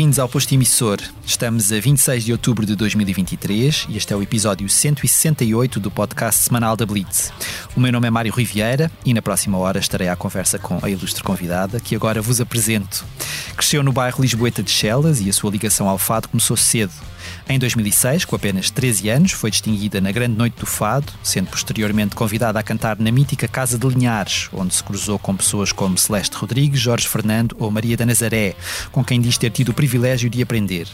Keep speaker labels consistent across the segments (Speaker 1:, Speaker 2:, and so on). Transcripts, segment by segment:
Speaker 1: bem-vindos ao Posto Emissor. Estamos a 26 de outubro de 2023 e este é o episódio 168 do podcast semanal da Blitz. O meu nome é Mário Riviera e na próxima hora estarei à conversa com a ilustre convidada que agora vos apresento. Cresceu no bairro Lisboeta de Chelas e a sua ligação ao fado começou cedo. Em 2006, com apenas 13 anos, foi distinguida na Grande Noite do Fado, sendo posteriormente convidada a cantar na mítica Casa de Linhares, onde se cruzou com pessoas como Celeste Rodrigues, Jorge Fernando ou Maria da Nazaré, com quem diz ter tido o privilégio de aprender.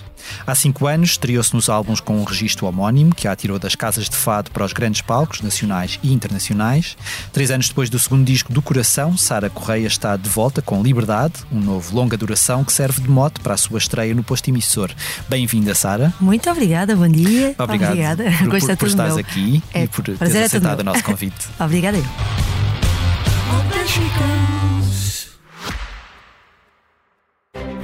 Speaker 1: Há cinco anos, estreou-se nos álbuns com um registro homónimo, que a tirou das casas de fado para os grandes palcos nacionais e internacionais. Três anos depois do segundo disco do Coração, Sara Correia está de volta com Liberdade, um novo longa duração que serve de mote para a sua estreia no posto emissor. Bem-vinda, Sara.
Speaker 2: Muito obrigada, bom dia.
Speaker 1: Obrigado
Speaker 2: obrigada.
Speaker 1: por,
Speaker 2: Gosto
Speaker 1: por, por estares
Speaker 2: meu.
Speaker 1: aqui
Speaker 2: É,
Speaker 1: e por teres
Speaker 2: é todo
Speaker 1: aceitado o nosso convite.
Speaker 2: obrigada. eu.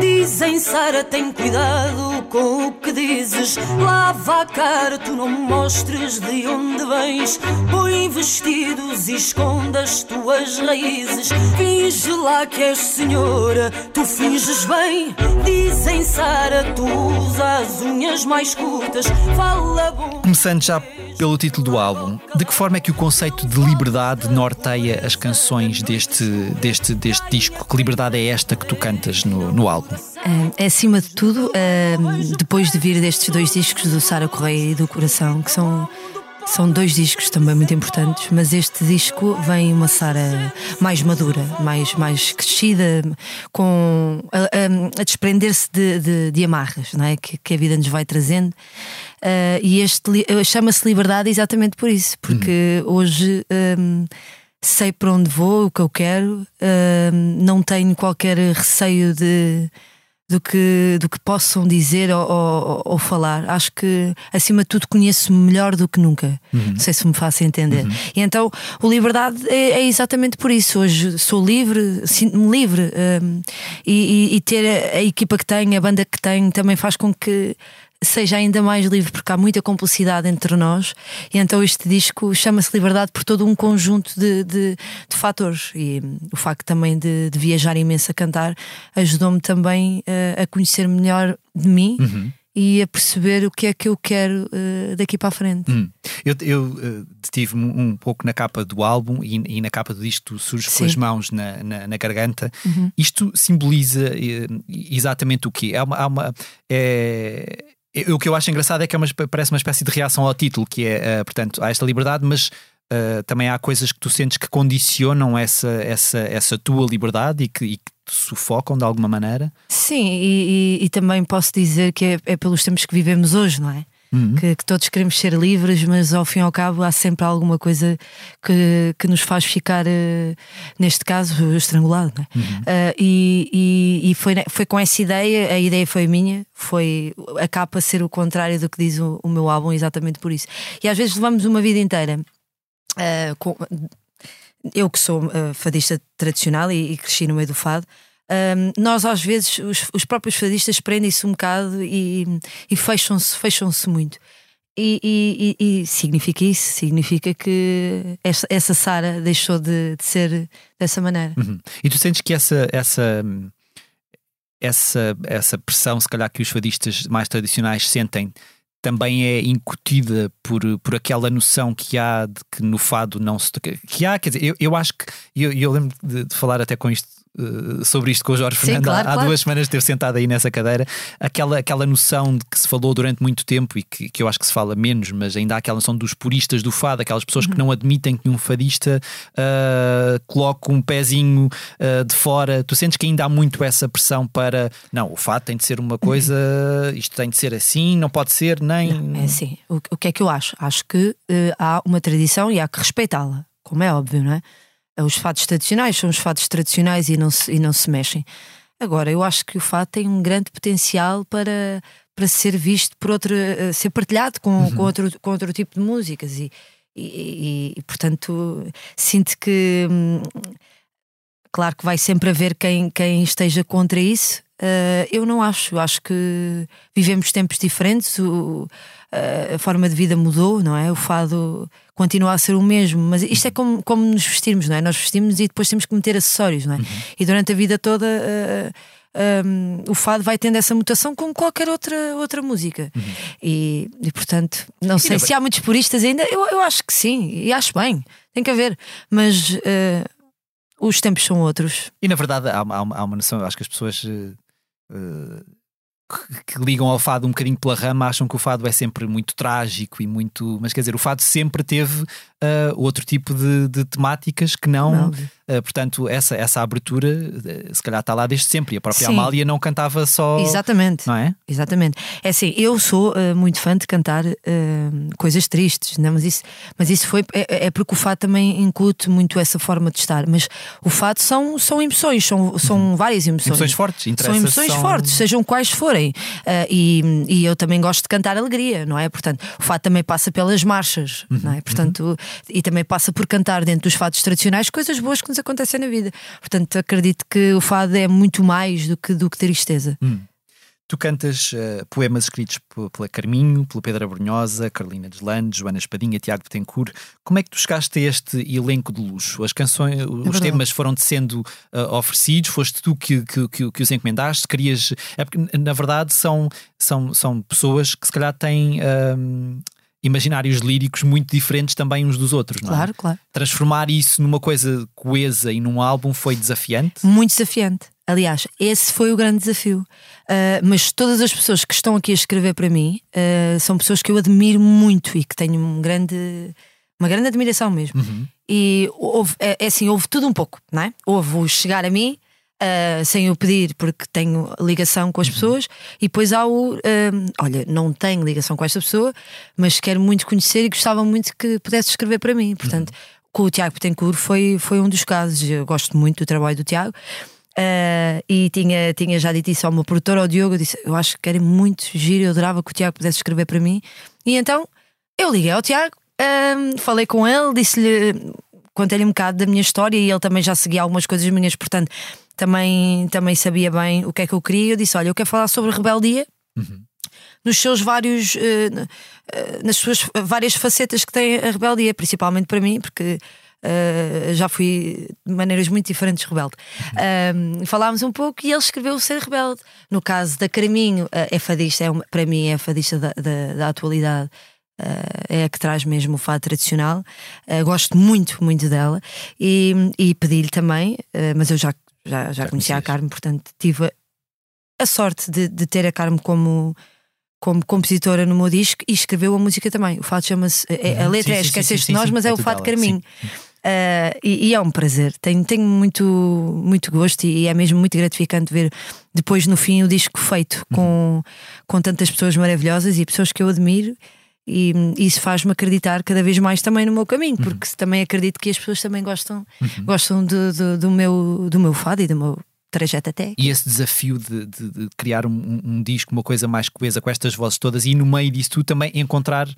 Speaker 3: Dizem, Sara, tem cuidado com o que dizes. Lava a cara, tu não mostres de onde vens. Põe vestidos e esconde as tuas raízes. Finge lá que és senhora, tu finges bem. Dizem, Sara, tu usas as unhas mais curtas. Fala bom.
Speaker 1: Começando já pelo título do álbum, de que forma é que o conceito de liberdade norteia as canções deste, deste, deste disco? Que liberdade é esta que tu cantas no, no álbum?
Speaker 2: É acima de tudo, depois de vir destes dois discos do Sara Correia e do Coração, que são, são dois discos também muito importantes, mas este disco vem uma Sara mais madura, mais, mais crescida, com a, a- a desprender-se de, de, de amarras não é? que, que a vida nos vai trazendo. Ah, e este li- eh, chama-se Liberdade exatamente por isso, porque hoje. ah, sei para onde vou, o que eu quero, hum, não tenho qualquer receio de, do, que, do que possam dizer ou, ou- ou falar. Acho que, acima de tudo, conheço-me melhor do que nunca. Não sei se me faço entender. E então, o liberdade é, é exatamente por isso. Hoje sou livre, sinto-me livre. hum, e, e- e ter a, a equipa que tenho, a banda que tenho, também faz com que seja ainda mais livre, porque há muita complicidade entre nós, e então este disco chama-se Liberdade por todo um conjunto de, de, de fatores. E hum, o facto também de, de viajar imenso a cantar ajudou-me também eh, a conhecer melhor de mim e a perceber o que é que eu quero eh, daqui para a frente.
Speaker 1: Hum. Eu, eu eh, detive-me um pouco na capa do álbum e, e na capa do disco tu surges com as mãos na, na, na garganta. Isto simboliza eh, exatamente o quê? É uma, há uma- é- o que eu acho engraçado é que é uma, parece uma espécie de reação ao título, que é, eh, portanto, há esta liberdade, mas eh, também há coisas que tu sentes que condicionam essa, essa, essa tua liberdade e que, e que te sufocam de alguma maneira.
Speaker 2: Sim, e, e- e também posso dizer que é, é pelos tempos que vivemos hoje, não é? Que, que todos queremos ser livres, mas ao fim e ao cabo há sempre alguma coisa que, que nos faz ficar, eh, neste caso, estrangulado. Não é? Ah, e e, e foi, foi com essa ideia, a ideia foi minha, foi a capa ser o contrário do que diz o, o meu álbum, exatamente por isso. E às vezes levamos uma vida inteira ah, com- eu que sou uh, fadista tradicional e, e cresci no meio do fado, um, nós às vezes, os, os próprios fadistas prendem-se um bocado e, e fecham-se fecham-se muito. E, e- e- e significa isso, significa que essa, Sara deixou de, de ser dessa maneira.
Speaker 1: Uhum. E tu sentes que essa, essa, essa, essa pressão, se calhar, que os fadistas mais tradicionais sentem, também é incutida por, por aquela noção que há de que no fado não se. Que há, quer dizer, eu, eu acho que. Eu, eu lembro de, de falar até com isto. Eh, Sobre isto com o Jorge
Speaker 2: Sim,
Speaker 1: Fernando há-
Speaker 2: claro,
Speaker 1: há
Speaker 2: claro.
Speaker 1: duas semanas de ter sentado aí nessa cadeira, aquela, aquela noção de que se falou durante muito tempo e que, que eu acho que se fala menos, mas ainda há aquela noção dos puristas do fado, aquelas pessoas
Speaker 2: Uhum.
Speaker 1: que não admitem que um fadista ah, coloque um pezinho ah, de fora. Tu sentes que ainda há muito essa pressão para não, o fado tem de ser uma coisa, isto tem de ser assim, não pode ser nem.
Speaker 2: É assim, o, o que é que eu acho? Acho que há uma tradição e há que respeitá-la, como é óbvio, não é? Os fados tradicionais são os fados tradicionais e não se, e não se mexem. Agora, eu acho que o fado tem um grande potencial para, para ser visto por outra, uh, ser partilhado com, uhum. com, outro, com outro tipo de músicas e, e, e, e portanto sinto que hum, claro que vai sempre haver quem, quem esteja contra isso. Uh, eu não acho, acho que vivemos tempos diferentes, o, uh, a forma de vida mudou, não é? O fado continua a ser o mesmo, mas isto é como, como nos vestirmos, não é? Nós vestimos e depois temos que meter acessórios, não é? Uhum. E durante a vida toda. Uh, um, o fado vai tendo essa mutação como qualquer outra, outra música. Uhum. E, e, portanto, não sei se há muitos puristas ainda, eu, eu acho que sim, e acho bem, tem que haver, mas uh, os tempos são outros.
Speaker 1: E na verdade há, há, há uma noção, acho que as pessoas. Uh, que ligam ao fado um bocadinho pela rama acham que o fado é sempre muito trágico e muito. Mas quer dizer, o fado sempre teve uh, outro tipo de, de, temáticas que não. não. Uh, portanto, essa, essa abertura uh, se calhar está lá desde sempre. E a própria Sim. Amália não cantava só.
Speaker 2: Exatamente.
Speaker 1: Não é?
Speaker 2: Exatamente. É assim, eu sou uh, muito fã de cantar coisas tristes, não? mas, isso, mas isso foi. É, é, porque o fado também incute muito essa forma de estar. Mas o fado são, são emoções, são, são uhum. várias emoções.
Speaker 1: Emoções fortes,
Speaker 2: São emoções são... fortes, sejam quais forem. e, e eu também gosto de cantar alegria, não é? Portanto, o fado também passa pelas marchas, uhum. não é? Portanto, uhum. e também passa por cantar dentro dos fados tradicionais coisas boas que nos acontecem na vida. Portanto, acredito que o fado é muito mais do que, do que tristeza.
Speaker 1: Hum. Tu cantas uh, poemas escritos pela Carminho, pela Pedra Brunhosa, Carolina Deslandes, Joana Espadinha, Tiago Betancourt. Como é que tu chegaste a este elenco de luxo? As canções, é os temas foram-te sendo uh, oferecidos? Foste tu que, que, que, que, os encomendaste? Querias. É porque, na verdade, são, são, são pessoas que se calhar têm. Uh, imaginários líricos muito diferentes também uns dos outros, não
Speaker 2: é? Claro, claro.
Speaker 1: Transformar isso numa coisa coesa e num álbum foi desafiante?
Speaker 2: Muito desafiante. Aliás, esse foi o grande desafio. Uh, mas todas as pessoas que estão aqui a escrever para mim uh, são pessoas que eu admiro muito e que tenho um grande, uma grande admiração mesmo. Uhum. E houve, é, é, assim, houve tudo um pouco, não é? Houve o chegar a mim uh, sem eu pedir, porque tenho ligação com as uhum. pessoas, e depois há o uh, olha, não tenho ligação com esta pessoa, mas quero muito conhecer e gostava muito que pudesse escrever para mim. Portanto, uhum. com o Tiago Petencourt foi, foi um dos casos. Eu gosto muito do trabalho do Tiago. Uh, e tinha, tinha já dito isso ao meu produtor, ao Diogo, eu disse: Eu acho que era muito giro, eu adorava que o Tiago pudesse escrever para mim. E então eu liguei ao Tiago, falei com ele, disse-lhe, contei-lhe um bocado da minha história e ele também já seguia algumas coisas minhas, portanto também, também sabia bem o que é que eu queria. Eu disse: Olha, eu quero falar sobre rebeldia. Uhum. Nos seus vários, uh, uh, nas suas várias facetas que tem a rebeldia, principalmente para mim, porque Uh, já fui de maneiras muito diferentes rebelde. Uhum. falámos um pouco e ele escreveu Ser Rebelde. No caso da Carminho, uh, é fadista, é uma, para mim é fadista da, da, da atualidade. Uh, é a que traz mesmo o fado tradicional. gosto muito, muito dela e, e pedi-lhe também, mas eu já já, já, conhecia a Carmen, portanto tive a sorte de, de ter a Carmen como como compositora no meu disco e escreveu a música também. O fado chama-se. É, a uhum. letra sim, é Esqueceste de Nós, mas é, é o Fado Carminho. Uh, e, e, é um prazer. Tenho, tenho muito, muito gosto e é mesmo muito gratificante ver depois no fim o disco feito com, uhum. com tantas pessoas maravilhosas e pessoas que eu admiro e isso faz-me acreditar cada vez mais também no meu caminho, uhum. porque também acredito que as pessoas também gostam, uhum. gostam do, do, do, meu, do meu fado e do meu trajeto até.
Speaker 1: E esse desafio de, de, de criar um, um, disco, uma coisa mais coesa com estas vozes todas, e no meio disso tu também encontrar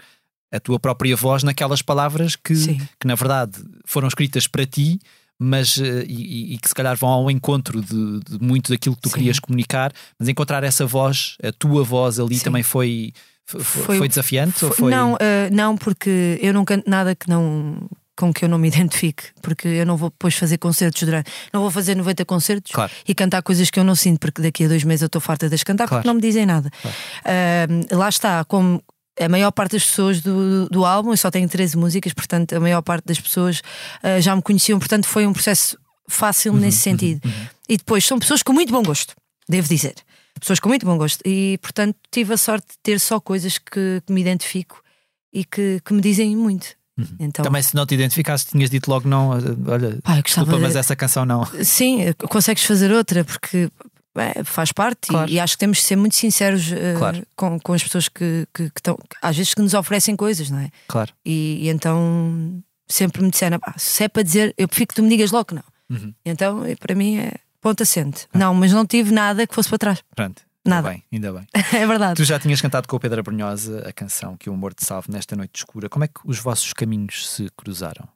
Speaker 1: a tua própria voz naquelas palavras que, que na verdade foram escritas para ti, mas uh, e, e, que se calhar vão ao encontro de, de muito daquilo que tu Sim. querias comunicar, mas encontrar essa voz, a tua voz ali Sim. também foi foi, foi, desafiante? Foi, foi...
Speaker 2: Não, uh, não, porque eu não canto nada que não com que eu não me identifique, porque eu não vou depois fazer concertos durante. Não vou fazer 90 concertos
Speaker 1: claro.
Speaker 2: e cantar coisas que eu não sinto, porque daqui a dois meses eu estou farta de as cantar claro. porque não me dizem nada. Claro. Uh, lá está, como a maior parte das pessoas do, do álbum, eu só tenho 13 músicas, portanto, a maior parte das pessoas uh, já me conheciam, portanto, foi um processo fácil uhum, nesse uhum, sentido. Uhum. E depois são pessoas com muito bom gosto, devo dizer pessoas com muito bom gosto. E, portanto, tive a sorte de ter só coisas que, que me identifico e que, que me dizem muito.
Speaker 1: Uhum. Então, Também se não te identificasse, tinhas dito logo não, olha, Pai, desculpa, de... mas essa canção não.
Speaker 2: Sim, consegues fazer outra, porque é, faz parte claro. e, e, acho que temos de ser muito sinceros uh, claro. com, com as pessoas que, que, que estão, às vezes que nos oferecem coisas, não é?
Speaker 1: Claro.
Speaker 2: E, e então sempre me disseram, se é para dizer, eu prefiro que tu me digas logo que não. Uhum. Então, para mim é ponto assente. Ah. Não, mas não tive nada que fosse para trás.
Speaker 1: Pronto.
Speaker 2: Nada.
Speaker 1: Ainda bem, ainda bem.
Speaker 2: é verdade.
Speaker 1: Tu já tinhas cantado com o Pedro Abrunhosa a canção Que o Amor te Salve nesta noite escura. Como é que os vossos caminhos se cruzaram?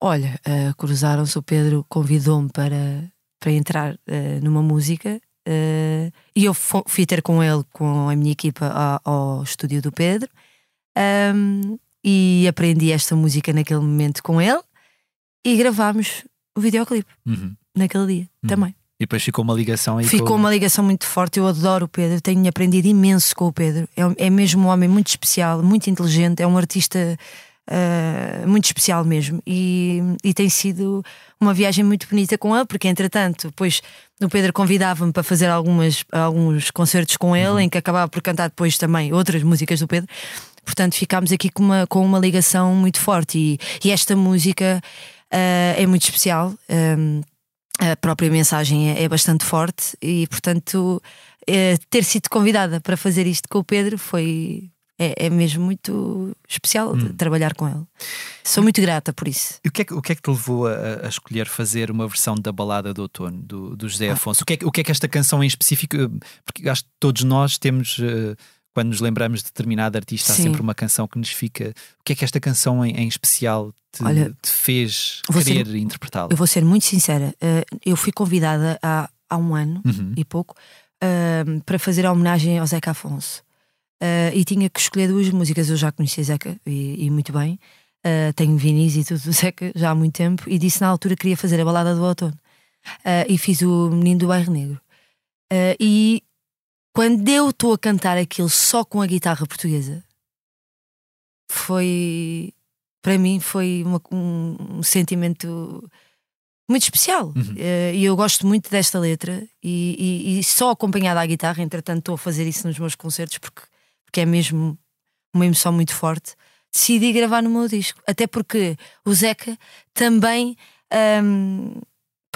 Speaker 2: Olha, uh, cruzaram-se, o Pedro convidou-me para, para entrar uh, numa música uh, e eu fui ter com ele, com a minha equipa, ao, ao estúdio do Pedro um, e aprendi esta música naquele momento com ele e gravámos o videoclipe
Speaker 1: uhum.
Speaker 2: Naquele dia uhum. também.
Speaker 1: E depois ficou uma ligação aí.
Speaker 2: Ficou
Speaker 1: com...
Speaker 2: uma ligação muito forte. Eu adoro o Pedro, tenho aprendido imenso com o Pedro. É, é mesmo um homem muito especial, muito inteligente, é um artista uh, muito especial mesmo. E, e, tem sido uma viagem muito bonita com ele, porque entretanto, depois o Pedro convidava-me para fazer algumas, alguns concertos com ele, uhum. em que acabava por cantar depois também outras músicas do Pedro. Portanto, ficámos aqui com uma, com uma ligação muito forte. E, e esta música uh, é muito especial. Um, a própria mensagem é, é bastante forte e, portanto, é, ter sido convidada para fazer isto com o Pedro foi. É, é mesmo muito especial hum. trabalhar com ele. Sou muito grata por isso.
Speaker 1: E o que é que, o que, é que te levou a, a escolher fazer uma versão da balada do outono do, do José ah. Afonso? O que, é, o que é que esta canção em específico? Porque acho que todos nós temos. Uh, quando nos lembramos de determinado artista, Sim. há sempre uma canção que nos fica. O que é que esta canção em, em especial te, Olha, te fez querer interpretá-la?
Speaker 2: Eu vou ser muito sincera. Uh, eu fui convidada há, há um ano uhum. e pouco uh, para fazer a homenagem ao Zeca Afonso. Uh, e tinha que escolher duas músicas. Eu já conhecia Zeca e, e muito bem. tenho Vinícius e tudo do Zeca já há muito tempo. E disse na altura que queria fazer a balada do outono. e fiz o Menino do Bairro Negro. e quando eu estou a cantar aquilo só com a guitarra portuguesa, foi. Para mim, foi uma, um, um, sentimento muito especial. Uhum. Uh, e eu gosto muito desta letra. E, e, e, só acompanhada à guitarra, entretanto, estou a fazer isso nos meus concertos porque, porque é mesmo uma emoção muito forte. Decidi gravar no meu disco. Até porque o Zeca também. Um,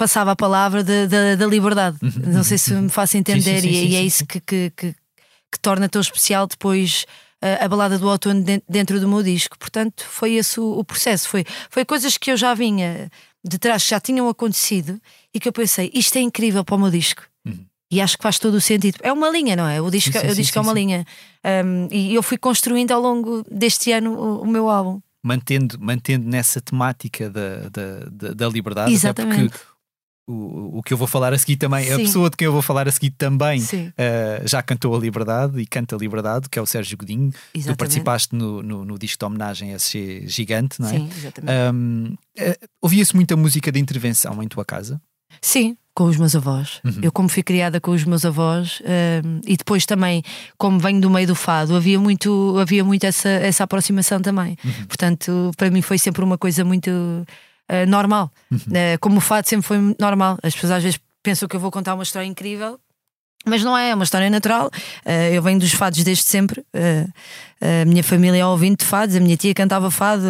Speaker 2: passava a palavra da liberdade. Uhum. Não sei se me faço entender, sim, sim, sim, e, é isso que, que, que, que, torna tão especial depois a, a balada do outono dentro do meu disco. Portanto, foi esse o, o, processo. Foi, foi coisas que eu já vinha de trás, que já tinham acontecido e que eu pensei, isto é incrível para o meu disco. Uhum. E acho que faz todo o sentido. É uma linha, não é? O disco, o disco é uma linha. Um, e eu fui construindo ao longo deste ano o, o meu álbum
Speaker 1: mantendo, mantendo nessa temática da, da, da, da liberdade,
Speaker 2: Exatamente.
Speaker 1: até porque o, o que eu vou falar a seguir também, Sim. a pessoa de quem eu vou falar a seguir também uh, já cantou a Liberdade e canta a Liberdade, que é o Sérgio Godinho. Exatamente. Tu participaste no, no, no, disco de homenagem a SG Gigante, não é?
Speaker 2: Sim, exatamente.
Speaker 1: Um, uh, Ouvia-se muita música de intervenção em tua casa?
Speaker 2: Sim, com os meus avós. Uhum. Eu, como fui criada com os meus avós, um, e depois também, como venho do meio do fado, havia muito, havia muito essa, essa aproximação também. Uhum. Portanto, para mim foi sempre uma coisa muito uh, normal. Uhum. Uh, como o fado sempre foi normal. As pessoas às vezes pensam que eu vou contar uma história incrível. Mas não é, é uma história natural. Uh, eu venho dos fados desde sempre. a minha família é ouvinte de fados. A minha tia cantava fado.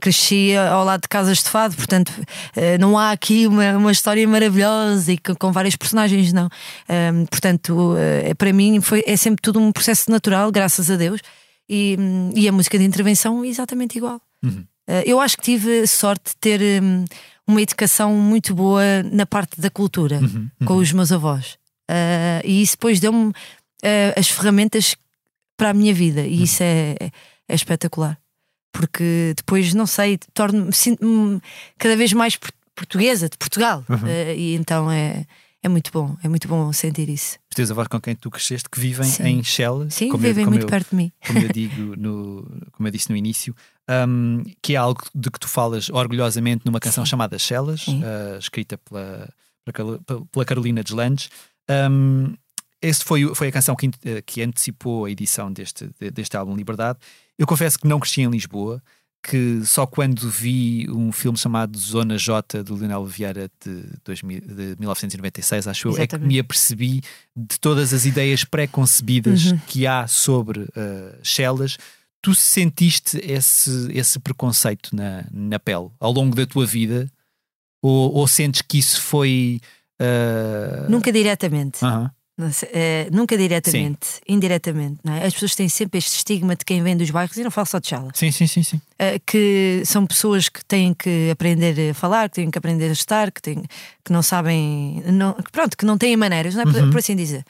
Speaker 2: crescia ao lado de casas de fado. Portanto, não há aqui uma, uma história maravilhosa e com, com vários personagens, não. portanto, para mim foi, é sempre tudo um processo natural, graças a Deus. E, e a música de intervenção é exatamente igual. Uhum. Eh, eu acho que tive sorte de ter hum, uma educação muito boa na parte da cultura uhum, uhum. com os meus avós. Uh, e isso depois deu-me uh, as ferramentas para a minha vida, e uhum. isso é, é, espetacular. Porque depois, não sei, torno-me cada vez mais portuguesa, de Portugal. Uh, e então é, é muito bom, é muito bom sentir isso.
Speaker 1: Os teus avós com quem tu cresceste que vivem Sim. em Shell,
Speaker 2: Sim, vivem eu, muito eu, perto de mim.
Speaker 1: Como eu digo, no, como eu disse no início, um, que é algo de que tu falas orgulhosamente numa canção Sim. chamada Shellas, uh, escrita pela, pela Carolina Deslandes. Um, esse foi, foi a canção que, que antecipou a edição deste, deste álbum Liberdade. Eu confesso que não cresci em Lisboa, que só quando vi um filme chamado Zona J do Leonel Vieira de, 2000, de 1996, acho eu, é que me apercebi de todas as ideias pré-concebidas uhum. que há sobre uh, Shellas. Tu sentiste esse, esse preconceito na, na pele ao longo da tua vida? Ou, ou sentes que isso foi. Uh...
Speaker 2: Nunca diretamente. Uhum. Nunca diretamente, sim. indiretamente, é? As pessoas têm sempre este estigma de quem vem dos bairros, e não falo só de chala.
Speaker 1: Sim, sim, sim, sim.
Speaker 2: É, que são pessoas que têm que aprender a falar, que têm que aprender a estar, que, têm, que não sabem, não, pronto, que não têm maneiras, não é? Por, uhum. por assim dizer.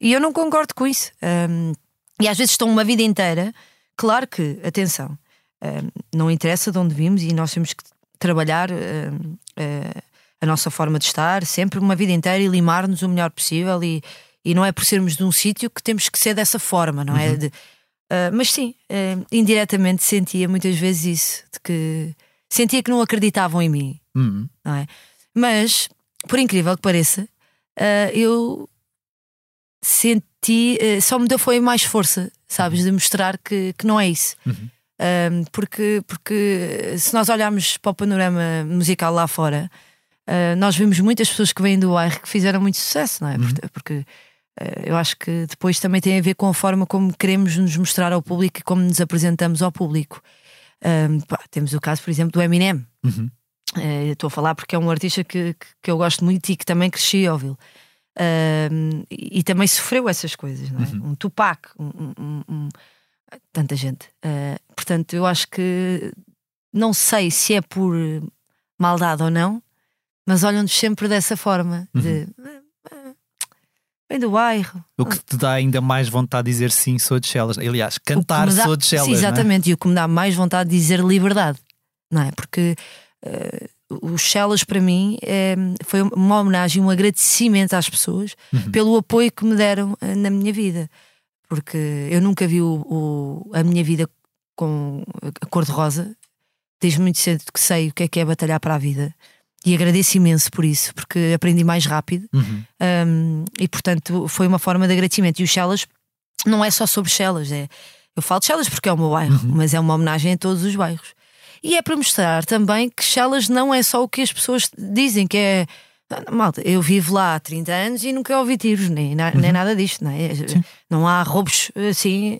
Speaker 2: E eu não concordo com isso. Um, e às vezes estão uma vida inteira. Claro que, atenção, um, não interessa de onde vimos e nós temos que trabalhar um, uh, a nossa forma de estar sempre uma vida inteira e limar-nos o melhor possível. E, e não é por sermos de um sítio que temos que ser dessa forma, não é? uhum. é? De, uh, mas sim, uh, indiretamente sentia muitas vezes isso, de que sentia que não acreditavam em mim, uhum. não é? Mas, por incrível que pareça, uh, eu senti, só me deu foi mais força, sabes, de mostrar que, que não é isso. Uhum. porque, porque se nós olharmos para o panorama musical lá fora, Uh, nós vemos muitas pessoas que vêm do bairro que fizeram muito sucesso, não é? Uhum. Porque, eh, eu acho que depois também tem a ver com a forma como queremos nos mostrar ao público e como nos apresentamos ao público. Um, pá, temos o caso, por exemplo, do Eminem. Uhum. Uh, estou a falar porque é um artista que, que, que, eu gosto muito e que também cresci a ouvi-lo. Uh, e, e, também sofreu essas coisas, não é? Uhum. Um Tupac, um, um, um, tanta gente. Uh, portanto, eu acho que não sei se é por maldade ou não, mas olham-nos sempre dessa forma: uhum. de Vem do bairro.
Speaker 1: O que te dá ainda mais vontade de dizer sim, sou de Chelas. Aliás, cantar dá, sou de Chelas. Sim,
Speaker 2: é? exatamente. É? E o que me dá mais vontade de dizer liberdade, não é? Porque uh, os Chelas para mim é, foi uma homenagem, um agradecimento às pessoas uhum. pelo apoio que me deram uh, na minha vida. Porque eu nunca vi o, o, a minha vida com a cor de rosa. Desde muito cedo que sei o que é que é batalhar para a vida e agradeço imenso por isso, porque aprendi mais rápido uhum. um, e, portanto, foi uma forma de agradecimento. E os Chelas não é só sobre Chelas, é, eu falo de Chelas porque é o meu bairro, uhum. mas é uma homenagem a todos os bairros. E é para mostrar também que Chelas não é só o que as pessoas dizem, que é. Malta, eu vivo lá há 30 anos e nunca ouvi tiros, nem, uhum. nem nada disto, não é? Não há roubos assim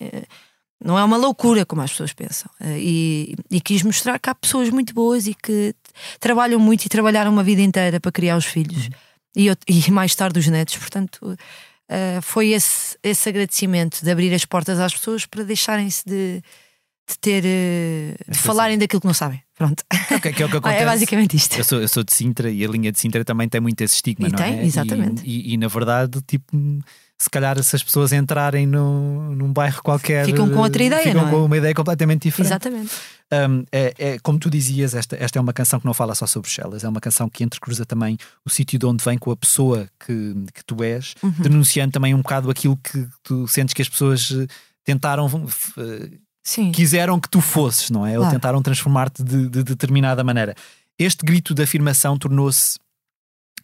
Speaker 2: não é uma loucura como as pessoas pensam. Eh, e, e, quis mostrar que há pessoas muito boas e que trabalham muito e trabalharam uma vida inteira para criar os filhos uhum. e, e, mais tarde os netos. Portanto, uh, foi esse, esse agradecimento de abrir as portas às pessoas para deixarem-se de, de ter uh, de falarem daquilo que não sabem. Pronto.
Speaker 1: Okay, que é, o que
Speaker 2: acontece. é basicamente isto.
Speaker 1: Eu sou, eu sou de Sintra e a linha de Sintra também tem muito esse estigma,
Speaker 2: e
Speaker 1: não
Speaker 2: tem,
Speaker 1: é?
Speaker 2: Exatamente.
Speaker 1: E, e, e, na verdade, tipo se calhar se as pessoas entrarem no, num bairro qualquer
Speaker 2: ficam com outra ideia,
Speaker 1: ficam
Speaker 2: não é?
Speaker 1: com uma ideia completamente diferente.
Speaker 2: Exatamente.
Speaker 1: Um, é, é, como tu dizias, esta, esta é uma canção que não fala só sobre Shellas, é uma canção que entrecruza também o sítio de onde vem com a pessoa que, que tu és, uhum. denunciando também um bocado aquilo que tu sentes que as pessoas eh, tentaram. Uh, Sim. Quiseram que tu fosses, não é? Claro. Ou tentaram transformar-te de, de determinada maneira. Este grito de afirmação tornou-se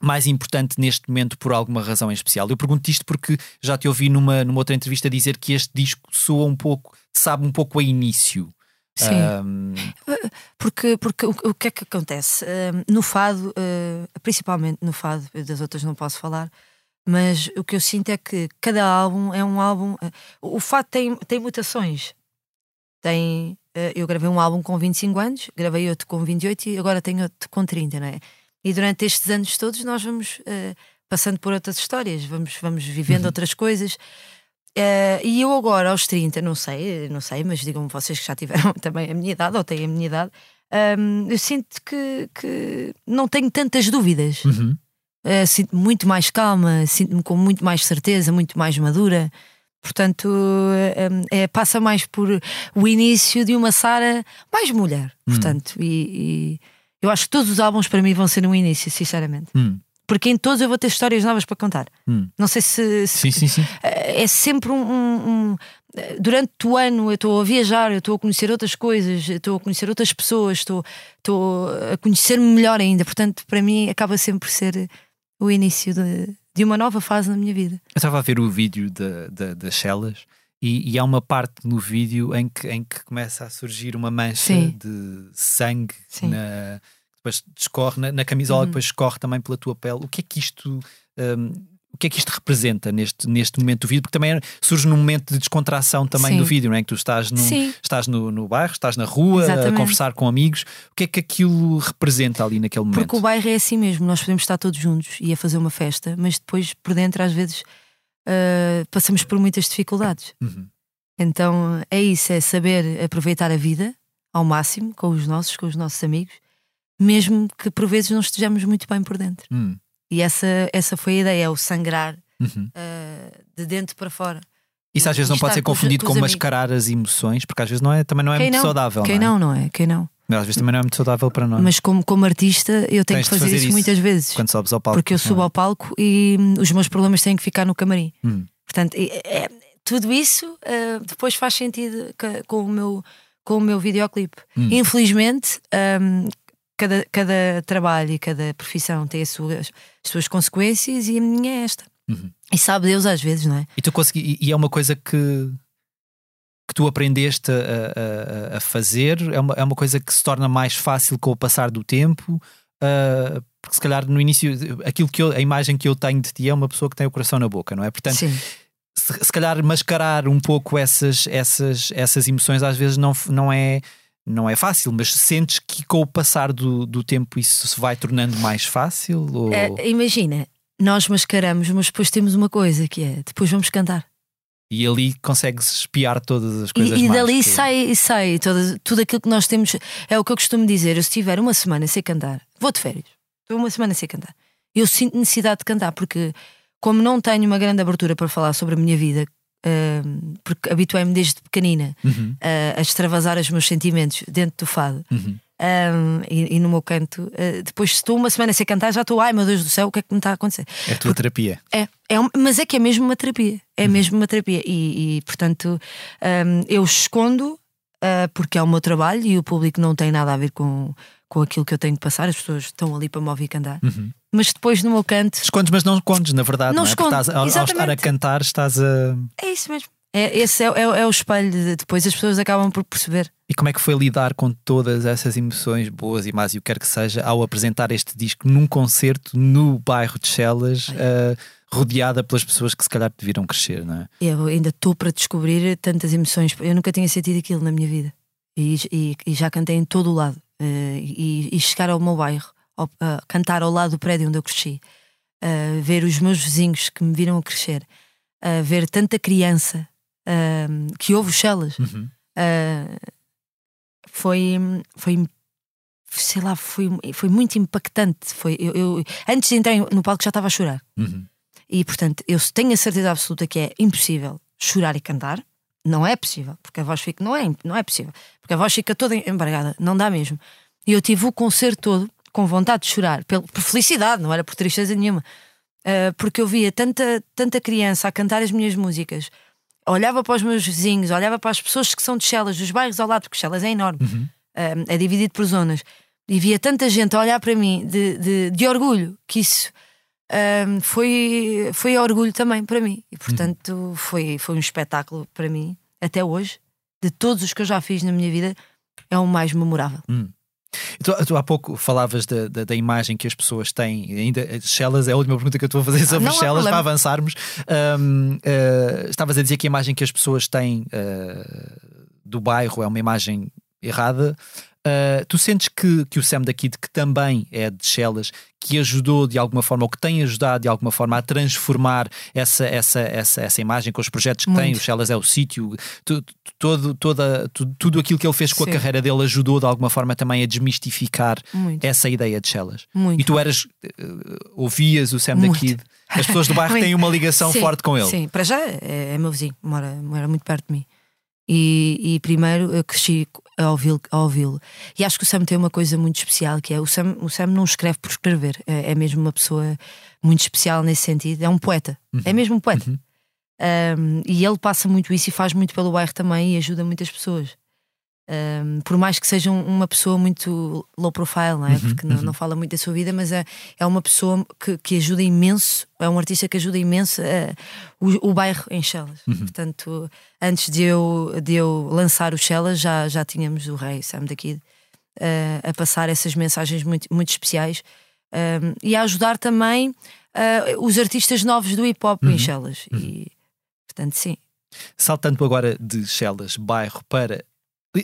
Speaker 1: mais importante neste momento por alguma razão em especial? Eu pergunto isto porque já te ouvi numa, numa outra entrevista dizer que este disco soa um pouco, sabe um pouco a início.
Speaker 2: Sim. Um... Porque, porque o, o, que é que acontece? No fado, uh, principalmente no fado, das outras não posso falar, mas o que eu sinto é que cada álbum é um álbum. Uh, o fado tem, tem mutações. Tem. Uh, eu gravei um álbum com 25 anos, gravei outro com 28 e agora tenho outro com 30, não é? E durante estes anos todos nós vamos uh, passando por outras histórias, vamos, vamos vivendo uhum. outras coisas. Uh, e eu agora, aos 30, não sei, não sei, mas digam-me vocês que já tiveram também a minha idade ou têm a minha idade, um, ehm, eu sinto que, que não tenho tantas dúvidas. Uhum. Uh, sinto-me muito mais calma, sinto-me com muito mais certeza, muito mais madura. Portanto, um, é, passa mais por o início de uma Sara mais mulher. Uhum. Portanto, e, e eu acho que todos os álbuns para mim vão ser um início, sinceramente. Hum. Porque em todos eu vou ter histórias novas para contar. Hum. Não sei se, se,
Speaker 1: Sim, sim, sim.
Speaker 2: É sempre um, um, um. durante o ano eu estou a viajar, eu estou a conhecer outras coisas, estou a conhecer outras pessoas, estou, estou a conhecer-me melhor ainda. Portanto, para mim acaba sempre por ser o início de, de uma nova fase na minha vida.
Speaker 1: Eu estava a ver o vídeo das da, Shellas e, e, há uma parte no vídeo em que, em que começa a surgir uma mancha Sim. de sangue na depois escorre na, na camisola, uhum. depois escorre também pela tua pele. O que é que isto um, que é que isto representa neste, neste momento do vídeo? Porque também surge num momento de descontração também Sim. do vídeo, não é? Que tu estás, no, estás no, no bairro, estás na rua, Exatamente. a conversar com amigos. O que é que aquilo representa ali naquele momento?
Speaker 2: Porque o bairro é assim mesmo, nós podemos estar todos juntos e a fazer uma festa, mas depois por dentro às vezes uh, passamos por muitas dificuldades. Uhum. Então é isso, é saber aproveitar a vida ao máximo com os nossos, com os nossos amigos, mesmo que por vezes não estejamos muito bem por dentro. Hum. E essa, essa foi a ideia, é o sangrar uhum. uh, de dentro para fora.
Speaker 1: Isso às vezes não pode ser confundido com, com mascarar as emoções, porque às vezes não é, também não é
Speaker 2: Quem
Speaker 1: muito
Speaker 2: não?
Speaker 1: saudável.
Speaker 2: Quem
Speaker 1: não,
Speaker 2: é? não, não é? Quem não?
Speaker 1: Mas às vezes também não é muito saudável para nós.
Speaker 2: Mas como, como artista, eu tenho Tens que fazer, fazer isso, isso, muitas vezes.
Speaker 1: Quando sobes ao palco.
Speaker 2: Porque eu subo
Speaker 1: é?
Speaker 2: ao palco e hum, os meus problemas têm que ficar no camarim.
Speaker 1: Hum.
Speaker 2: Portanto, é, é, tudo isso uh, depois faz sentido com o meu, com o meu videoclipe. Hum. Infelizmente, um, cada, cada trabalho e cada profissão tem as suas, as suas consequências e a minha é esta.
Speaker 1: Uhum.
Speaker 2: E sabe Deus às vezes, não é?
Speaker 1: E tu consegui, e é uma coisa que que tu aprendeste a, a, a fazer é uma, é uma coisa que se torna mais fácil com o passar do tempo uh, porque se calhar no início aquilo que eu, a imagem que eu tenho de ti é uma pessoa que tem o coração na boca, não é? Portanto,
Speaker 2: Sim.
Speaker 1: Se, se calhar mascarar um pouco essas, essas, essas emoções às vezes não, não é não é fácil, mas sentes que com o passar do, do tempo isso se vai tornando mais fácil? Ou...
Speaker 2: É, imagina, nós mascaramos, mas depois temos uma coisa que é depois vamos cantar.
Speaker 1: E ali consegues espiar todas as coisas
Speaker 2: E, e dali
Speaker 1: que...
Speaker 2: sai, sai todo, tudo aquilo que nós temos. É o que eu costumo dizer. Eu, se tiver uma semana sem cantar, vou de férias. Estou uma semana sem cantar. Eu sinto necessidade de cantar, porque, como não tenho uma grande abertura para falar sobre a minha vida, uh, porque habituei-me desde pequenina
Speaker 1: uhum.
Speaker 2: uh, a extravasar os meus sentimentos dentro do fado.
Speaker 1: Uhum.
Speaker 2: Um, e, e, no meu canto, uh, depois, se estou uma semana sem cantar, já estou, ai meu Deus do céu, o que é que me está a acontecer?
Speaker 1: É a tua Porque, terapia.
Speaker 2: É, é mas é que é mesmo uma terapia. É uhum. mesmo uma terapia. E, e portanto, um, eu escondo uh, porque é o meu trabalho e o público não tem nada a ver com, com aquilo que eu tenho que passar, as pessoas estão ali para me ouvir cantar. Mas depois no meu canto.
Speaker 1: Escondes, mas não escondes, na verdade.
Speaker 2: Não,
Speaker 1: não é?
Speaker 2: escondo.
Speaker 1: Estás, ao, ao estar a cantar, estás a.
Speaker 2: É isso mesmo. É, esse é, é, é, o espelho de depois as pessoas acabam por perceber.
Speaker 1: E como é que foi lidar com todas essas emoções boas e más e o que quer que seja ao apresentar este disco num concerto no bairro de Chelas, uh, rodeada pelas pessoas que se calhar te viram crescer, não é?
Speaker 2: Eu ainda estou para descobrir tantas emoções. Eu nunca tinha sentido aquilo na minha vida e, e, e já cantei em todo o lado. Uh, e, e, chegar ao meu bairro, uh, cantar ao lado do prédio onde eu cresci, uh, ver os meus vizinhos que me viram a crescer, ver tanta criança que houve Chelas.
Speaker 1: Uhum.
Speaker 2: foi, foi, sei lá, foi, foi muito impactante. Foi, eu, eu antes de entrar no palco já estava a chorar.
Speaker 1: Uhum.
Speaker 2: E portanto, eu tenho a certeza absoluta que é impossível chorar e cantar. Não é possível, porque a voz fica. Não é, não é possível, porque a voz fica toda embargada, não dá mesmo. E eu tive o concerto todo com vontade de chorar, por, felicidade, não era por tristeza nenhuma, uh, porque eu via tanta, tanta criança a cantar as minhas músicas, olhava para os meus vizinhos, olhava para as pessoas que são de Chelas, dos bairros ao lado, porque Chelas é enorme,
Speaker 1: uhum.
Speaker 2: uh, é dividido por zonas, e via tanta gente a olhar para mim de, de, de orgulho que isso. Uh, foi, foi orgulho também para mim e portanto uhum. foi, foi um espetáculo para mim até hoje de todos os que eu já fiz na minha vida é o mais memorável
Speaker 1: uhum. Tu, tu, há pouco falavas da, da, da, imagem que as pessoas têm, ainda Shellas, é a última pergunta que eu estou a fazer sobre Shellas para avançarmos. Um, uh, estavas a dizer que a imagem que as pessoas têm uh, do bairro é uma imagem errada. Uh, tu sentes que, que o Sam da Kid, que também é de Chelas, que ajudou de alguma forma, ou que tem ajudado de alguma forma a transformar essa, essa, essa, essa imagem com os projetos que Muito. tem, o Chelas é o sítio, tu, todo, toda, tu, tudo aquilo que ele fez com Sim. a carreira dele ajudou de alguma forma também a desmistificar
Speaker 2: Muito.
Speaker 1: essa ideia de Chelas.
Speaker 2: Muito.
Speaker 1: E tu eras, uh, ouvias o Sam da Kid, as pessoas do bairro têm uma ligação
Speaker 2: Sim.
Speaker 1: forte com ele.
Speaker 2: Sim, para já é, é meu vizinho, mora, mora muito perto de mim. E, e, primeiro eu cresci a ouvi-lo. Ouvi e acho que o Sam tem uma coisa muito especial, que é o Sam, o Sam não escreve por escrever, é, é mesmo uma pessoa muito especial nesse sentido, é um poeta,
Speaker 1: uhum.
Speaker 2: é mesmo um poeta.
Speaker 1: Uhum.
Speaker 2: Um, e ele passa muito isso e faz muito pelo bairro também e ajuda muitas pessoas. Um, por mais que seja uma pessoa muito low profile, não é?
Speaker 1: Uhum,
Speaker 2: Porque não,
Speaker 1: uhum.
Speaker 2: não, fala muito da sua vida, mas é, é uma pessoa que, que ajuda imenso, é um artista que ajuda imenso o, o, bairro em Chelas.
Speaker 1: Uhum.
Speaker 2: Portanto, antes de eu, de eu lançar o Chelas, já, já tínhamos o Rei Sam daqui uh, a passar essas mensagens muito, muito especiais um, e a ajudar também uh, os artistas novos do hip hop em Chelas. E portanto, sim.
Speaker 1: Saltando agora de Chelas, bairro, para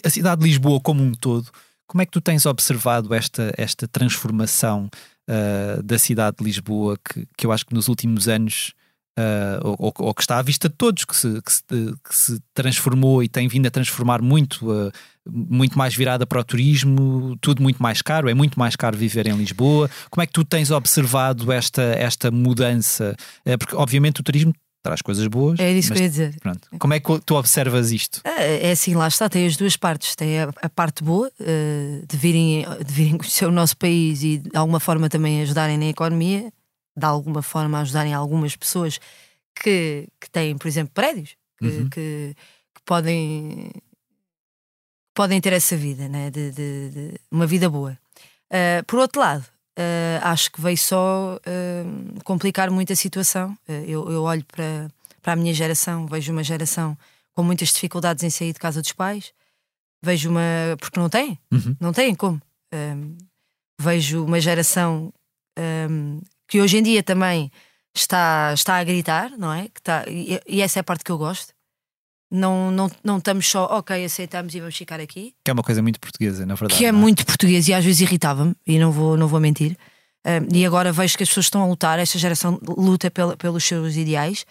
Speaker 1: a cidade de Lisboa como um todo, como é que tu tens observado esta, esta transformação uh, da cidade de Lisboa que, que eu acho que nos últimos anos Uh, ou, ou, que está à vista de todos, que se, que se, que se transformou e tem vindo a transformar muito, uh, muito mais virada para o turismo, tudo muito mais caro, é muito mais caro viver em Lisboa. Como é que tu tens observado esta, esta mudança? Porque, obviamente, o turismo traz coisas boas.
Speaker 2: É isso que eu ia dizer.
Speaker 1: Pronto. Como é que tu observas isto?
Speaker 2: É, é assim, lá está, tem as duas partes. Tem a, a parte boa de, virem, de virem conhecer o nosso país e de alguma forma também ajudarem na economia de alguma forma ajudarem algumas pessoas que, que têm, por exemplo, prédios que, uhum. que, que, podem podem ter essa vida, né? de, de, de uma vida boa. Uh, por outro lado, uh, acho que veio só uh, complicar muito a situação. eu, eu olho para, para a minha geração, vejo uma geração com muitas dificuldades em sair de casa dos pais, vejo uma. porque não têm, uhum. não têm como. vejo uma geração um, que hoje em dia também está, está a gritar, não é? Que está, e, e essa é a parte que eu gosto. Não, não, não estamos só, ok, aceitamos e vamos ficar aqui.
Speaker 1: Que é uma coisa muito portuguesa, na verdade.
Speaker 2: Que é, é? muito português e às vezes irritava-me, e não vou, não vou mentir. Um, e agora vejo que as pessoas estão a lutar, esta geração luta pela, pelos seus ideais.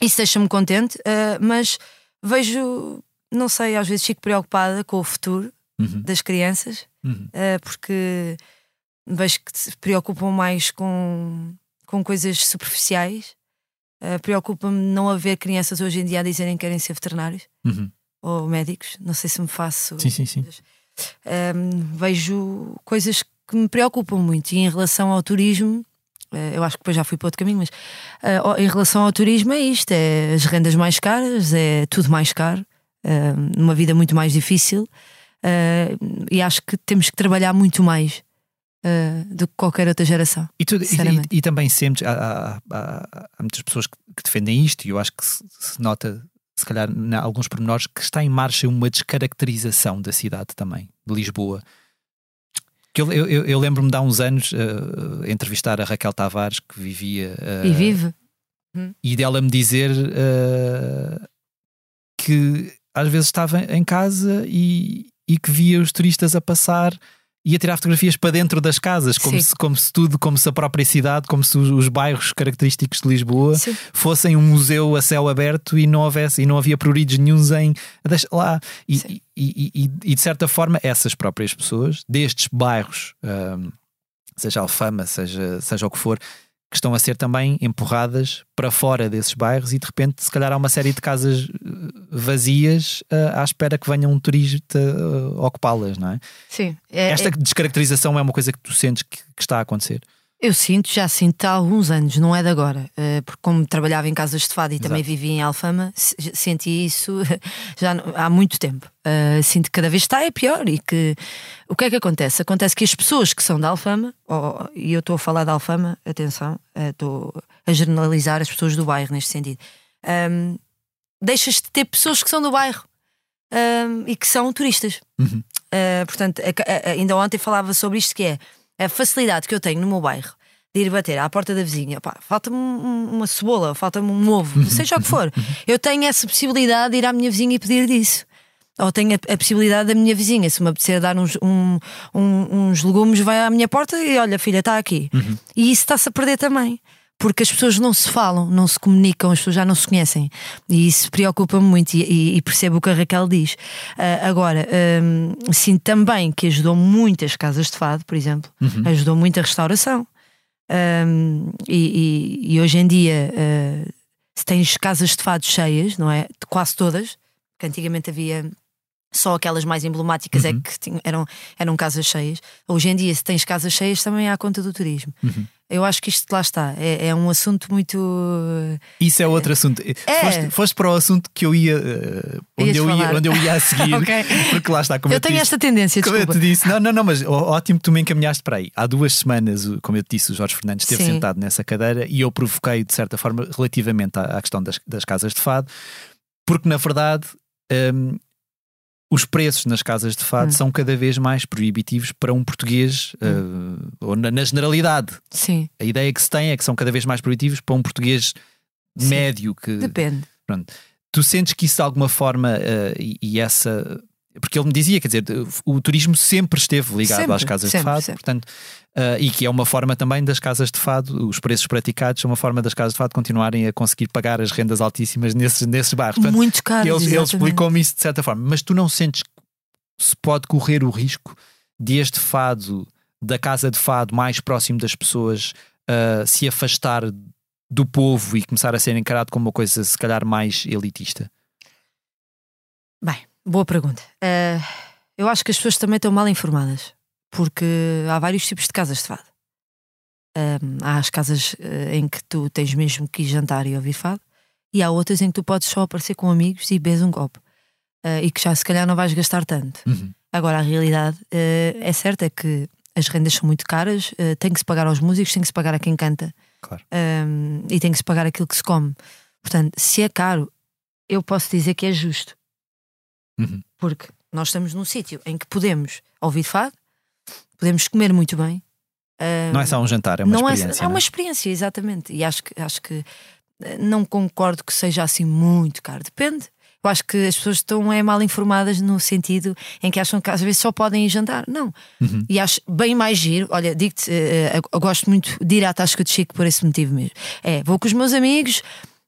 Speaker 2: Isso deixa-me contente, uh, mas vejo, não sei, às vezes fico preocupada com o futuro uhum. das crianças, uhum. uh, porque vejo que se preocupam mais com, com coisas superficiais. Uh, Preocupa-me não haver crianças hoje em dia a dizerem que querem ser veterinários uhum. ou médicos. Não sei se me faço.
Speaker 1: Sim, sim, sim.
Speaker 2: Um, vejo coisas que me preocupam muito. E em relação ao turismo, uh, eu acho que depois já fui para outro caminho, mas uh, em relação ao turismo é isto: é as rendas mais caras, é tudo mais caro, uma vida muito mais difícil. e acho que temos que trabalhar muito mais uh, do que qualquer outra geração.
Speaker 1: E, tu, e, e, também sempre há, há, há, muitas pessoas que, que, defendem isto, e eu acho que se, se nota, se calhar, em alguns pormenores, que está em marcha uma descaracterização da cidade também, de Lisboa. Que eu, eu, eu lembro-me de há uns anos uh, entrevistar a Raquel Tavares, que vivia.
Speaker 2: Uh, e vive.
Speaker 1: Hum. E dela me dizer que às vezes estava em casa e, e que via os turistas a passar ia tirar fotografias para dentro das casas, como se, como se tudo, como se a própria cidade, como se os, os bairros característicos de Lisboa Sim. fossem um museu a céu aberto e não houvesse e não havia pruridos nenhums em deixa lá. E, e, e, e, de certa forma, essas próprias pessoas, destes bairros, um, seja Alfama, seja, seja o que for, que estão a ser também empurradas para fora desses bairros e de repente, se calhar, há uma série de casas eh, vazias uh, à espera que venha um turista uh, ocupá-las, não é?
Speaker 2: Sim.
Speaker 1: É, Esta é... descaracterização é uma coisa que tu sentes que, que está a acontecer?
Speaker 2: Eu sinto, já sinto há alguns anos, não é de agora, eh, porque como trabalhava em casas de fado e Exato. também vivia em Alfama, senti isso já há muito tempo. Uh, sinto que cada vez está é pior e que o que é que acontece? Acontece que as pessoas que são da Alfama, oh, e eu estou a falar da Alfama, atenção, uh, estou a generalizar as pessoas do bairro neste sentido, um, ehm, deixas de ter pessoas que são do bairro um, ehm, e que são turistas. Uhum. Uh, portanto, ainda ontem falava sobre isto que é a facilidade que eu tenho no meu bairro de ir bater à porta da vizinha, falta-me uma cebola, falta-me um ovo, seja o que for. Eu tenho essa possibilidade de ir à minha vizinha e pedir disso. Ou tenho a, a possibilidade da minha vizinha, se me apetecer dar uns, um, um, uns legumes, vai à minha porta e olha, filha, está aqui. Uhum. E isso está-se a perder também porque as pessoas não se falam, não se comunicam, as pessoas já não se conhecem. E isso preocupa-me muito e, e, e, percebo o que a Raquel diz. Uh, agora, um, sinto também que ajudou muito as casas de fado, por exemplo, uhum. ajudou muito a restauração. Um, e, e, hoje em dia, uh, se tens casas de fado cheias, não é? Quase todas, que antigamente havia só aquelas mais emblemáticas é uhum. é que tinham, eram, eram casas cheias. Hoje em dia, se tens casas cheias, também há conta do turismo. Uhum. Eu acho que isto lá está. É, é um assunto muito.
Speaker 1: Isso é outro assunto. É. Foste, foste para o assunto que eu ia. Uh, onde, eu ia onde eu ia a seguir. okay. Porque lá está. Como
Speaker 2: eu, eu tenho
Speaker 1: disse,
Speaker 2: esta tendência,
Speaker 1: Como
Speaker 2: desculpa.
Speaker 1: eu te disse. Não, não, não, mas ótimo que tu me encaminhaste para aí. Há duas semanas, como eu te disse, o Jorge Fernandes esteve Sim. sentado nessa cadeira e eu provoquei, de certa forma, relativamente à, à questão das, das casas de fado, porque na verdade. Um, os preços nas casas de fado hum. são cada vez mais proibitivos para um português, hum. uh, ou na, na, generalidade.
Speaker 2: Sim.
Speaker 1: A ideia que se tem é que são cada vez mais proibitivos para um português Sim. médio. que
Speaker 2: Depende.
Speaker 1: Pronto. Tu sentes que isso de alguma forma, uh, e, e, essa. Porque ele me dizia, quer dizer, o turismo sempre esteve ligado
Speaker 2: Sempre,
Speaker 1: às casas
Speaker 2: sempre,
Speaker 1: de fado,
Speaker 2: sempre.
Speaker 1: portanto, uh, e que é uma forma também das casas de fado, os preços praticados são uma forma das casas de fado continuarem a conseguir pagar as rendas altíssimas nesses, nesses bairros. Portanto,
Speaker 2: Muito caro.
Speaker 1: ele, ele explicou-me isso de certa forma, mas tu não sentes que se pode correr o risco de este fado, da casa de fado mais próximo das pessoas, uh, se afastar do povo e começar a ser encarado como uma coisa se calhar mais elitista?
Speaker 2: Bem, boa pergunta. Eh, eu acho que as pessoas também estão mal informadas, porque há vários tipos de casas de fado. Há as casas eh, em que tu tens mesmo que ir jantar e ouvir fado, e há outras em que tu podes só aparecer com amigos e beber um copo. Eh, e que já se calhar não vais gastar tanto.
Speaker 1: Uhum.
Speaker 2: Agora, a realidade eh, é certa é que as rendas são muito caras, eh, tem que se pagar aos músicos, tem que se pagar a quem canta
Speaker 1: Claro.
Speaker 2: um, e tem que se pagar aquilo que se come. Portanto, se é caro, eu posso dizer que é justo.
Speaker 1: Uhum.
Speaker 2: Porque nós estamos num sítio em que podemos ouvir fado, podemos comer muito bem.
Speaker 1: Não é só um jantar, é uma
Speaker 2: é-
Speaker 1: experiência.
Speaker 2: É,
Speaker 1: não
Speaker 2: uma experiência, exatamente. E acho que, acho que eh, não concordo que seja assim muito caro. Depende. Eu acho que as pessoas estão é, mal informadas no sentido em que acham que às vezes só podem ir jantar. Não.
Speaker 1: Uhum.
Speaker 2: E acho bem mais giro. Olha, digo-te, eh, eh, eu gosto muito de ir à Tasca de Chico por esse motivo mesmo. É, vou com os meus amigos.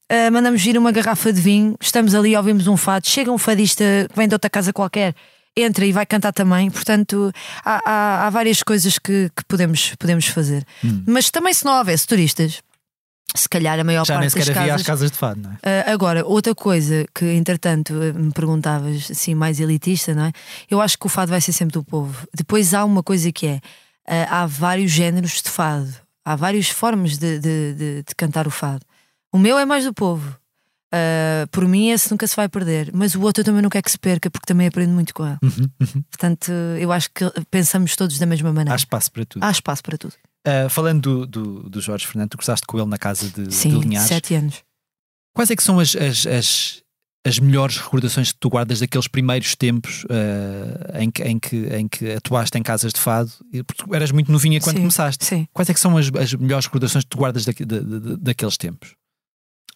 Speaker 2: Eh, mandamos vir uma garrafa de vinho, estamos ali, ouvimos um fado, chega um fadista que vem de outra casa qualquer, entra e vai cantar também. Portanto, há, há- há várias coisas que, que podemos, podemos fazer.
Speaker 1: Hum.
Speaker 2: Mas também, se não houvesse turistas, se calhar a maior
Speaker 1: Já nem
Speaker 2: parte das
Speaker 1: sequer havia
Speaker 2: casas.
Speaker 1: as casas de fado, não é?
Speaker 2: Ah, agora, outra coisa que entretanto eh, me perguntavas, assim, mais elitista, não é? Eu acho que o fado vai ser sempre do povo. Depois há uma coisa que é: ah, há vários géneros de fado, há várias formas de, de- de- de cantar o fado. O meu é mais do povo. Ah, por mim, esse nunca se vai perder, mas o outro eu também não quero que se perca, porque também aprendo muito com ele.
Speaker 1: Uhum, uhum.
Speaker 2: Portanto, eu acho que pensamos todos da mesma
Speaker 1: Há
Speaker 2: maneira.
Speaker 1: espaço para tudo.
Speaker 2: Há espaço para tudo.
Speaker 1: Uh, falando do, do, do Jorge Fernando, tu cruzaste com ele na casa de, de
Speaker 2: Sim,
Speaker 1: Linhares.
Speaker 2: sete anos.
Speaker 1: Quais é que são as, as, as, as melhores recordações que tu guardas daqueles primeiros tempos uh, em, que, em, que, em que atuaste em casas de fado? Porque tu eras muito novinha quando
Speaker 2: Sim,
Speaker 1: começaste.
Speaker 2: Sim.
Speaker 1: Quais é que são as, as melhores recordações que tu guardas daqui- da- da- daqueles tempos?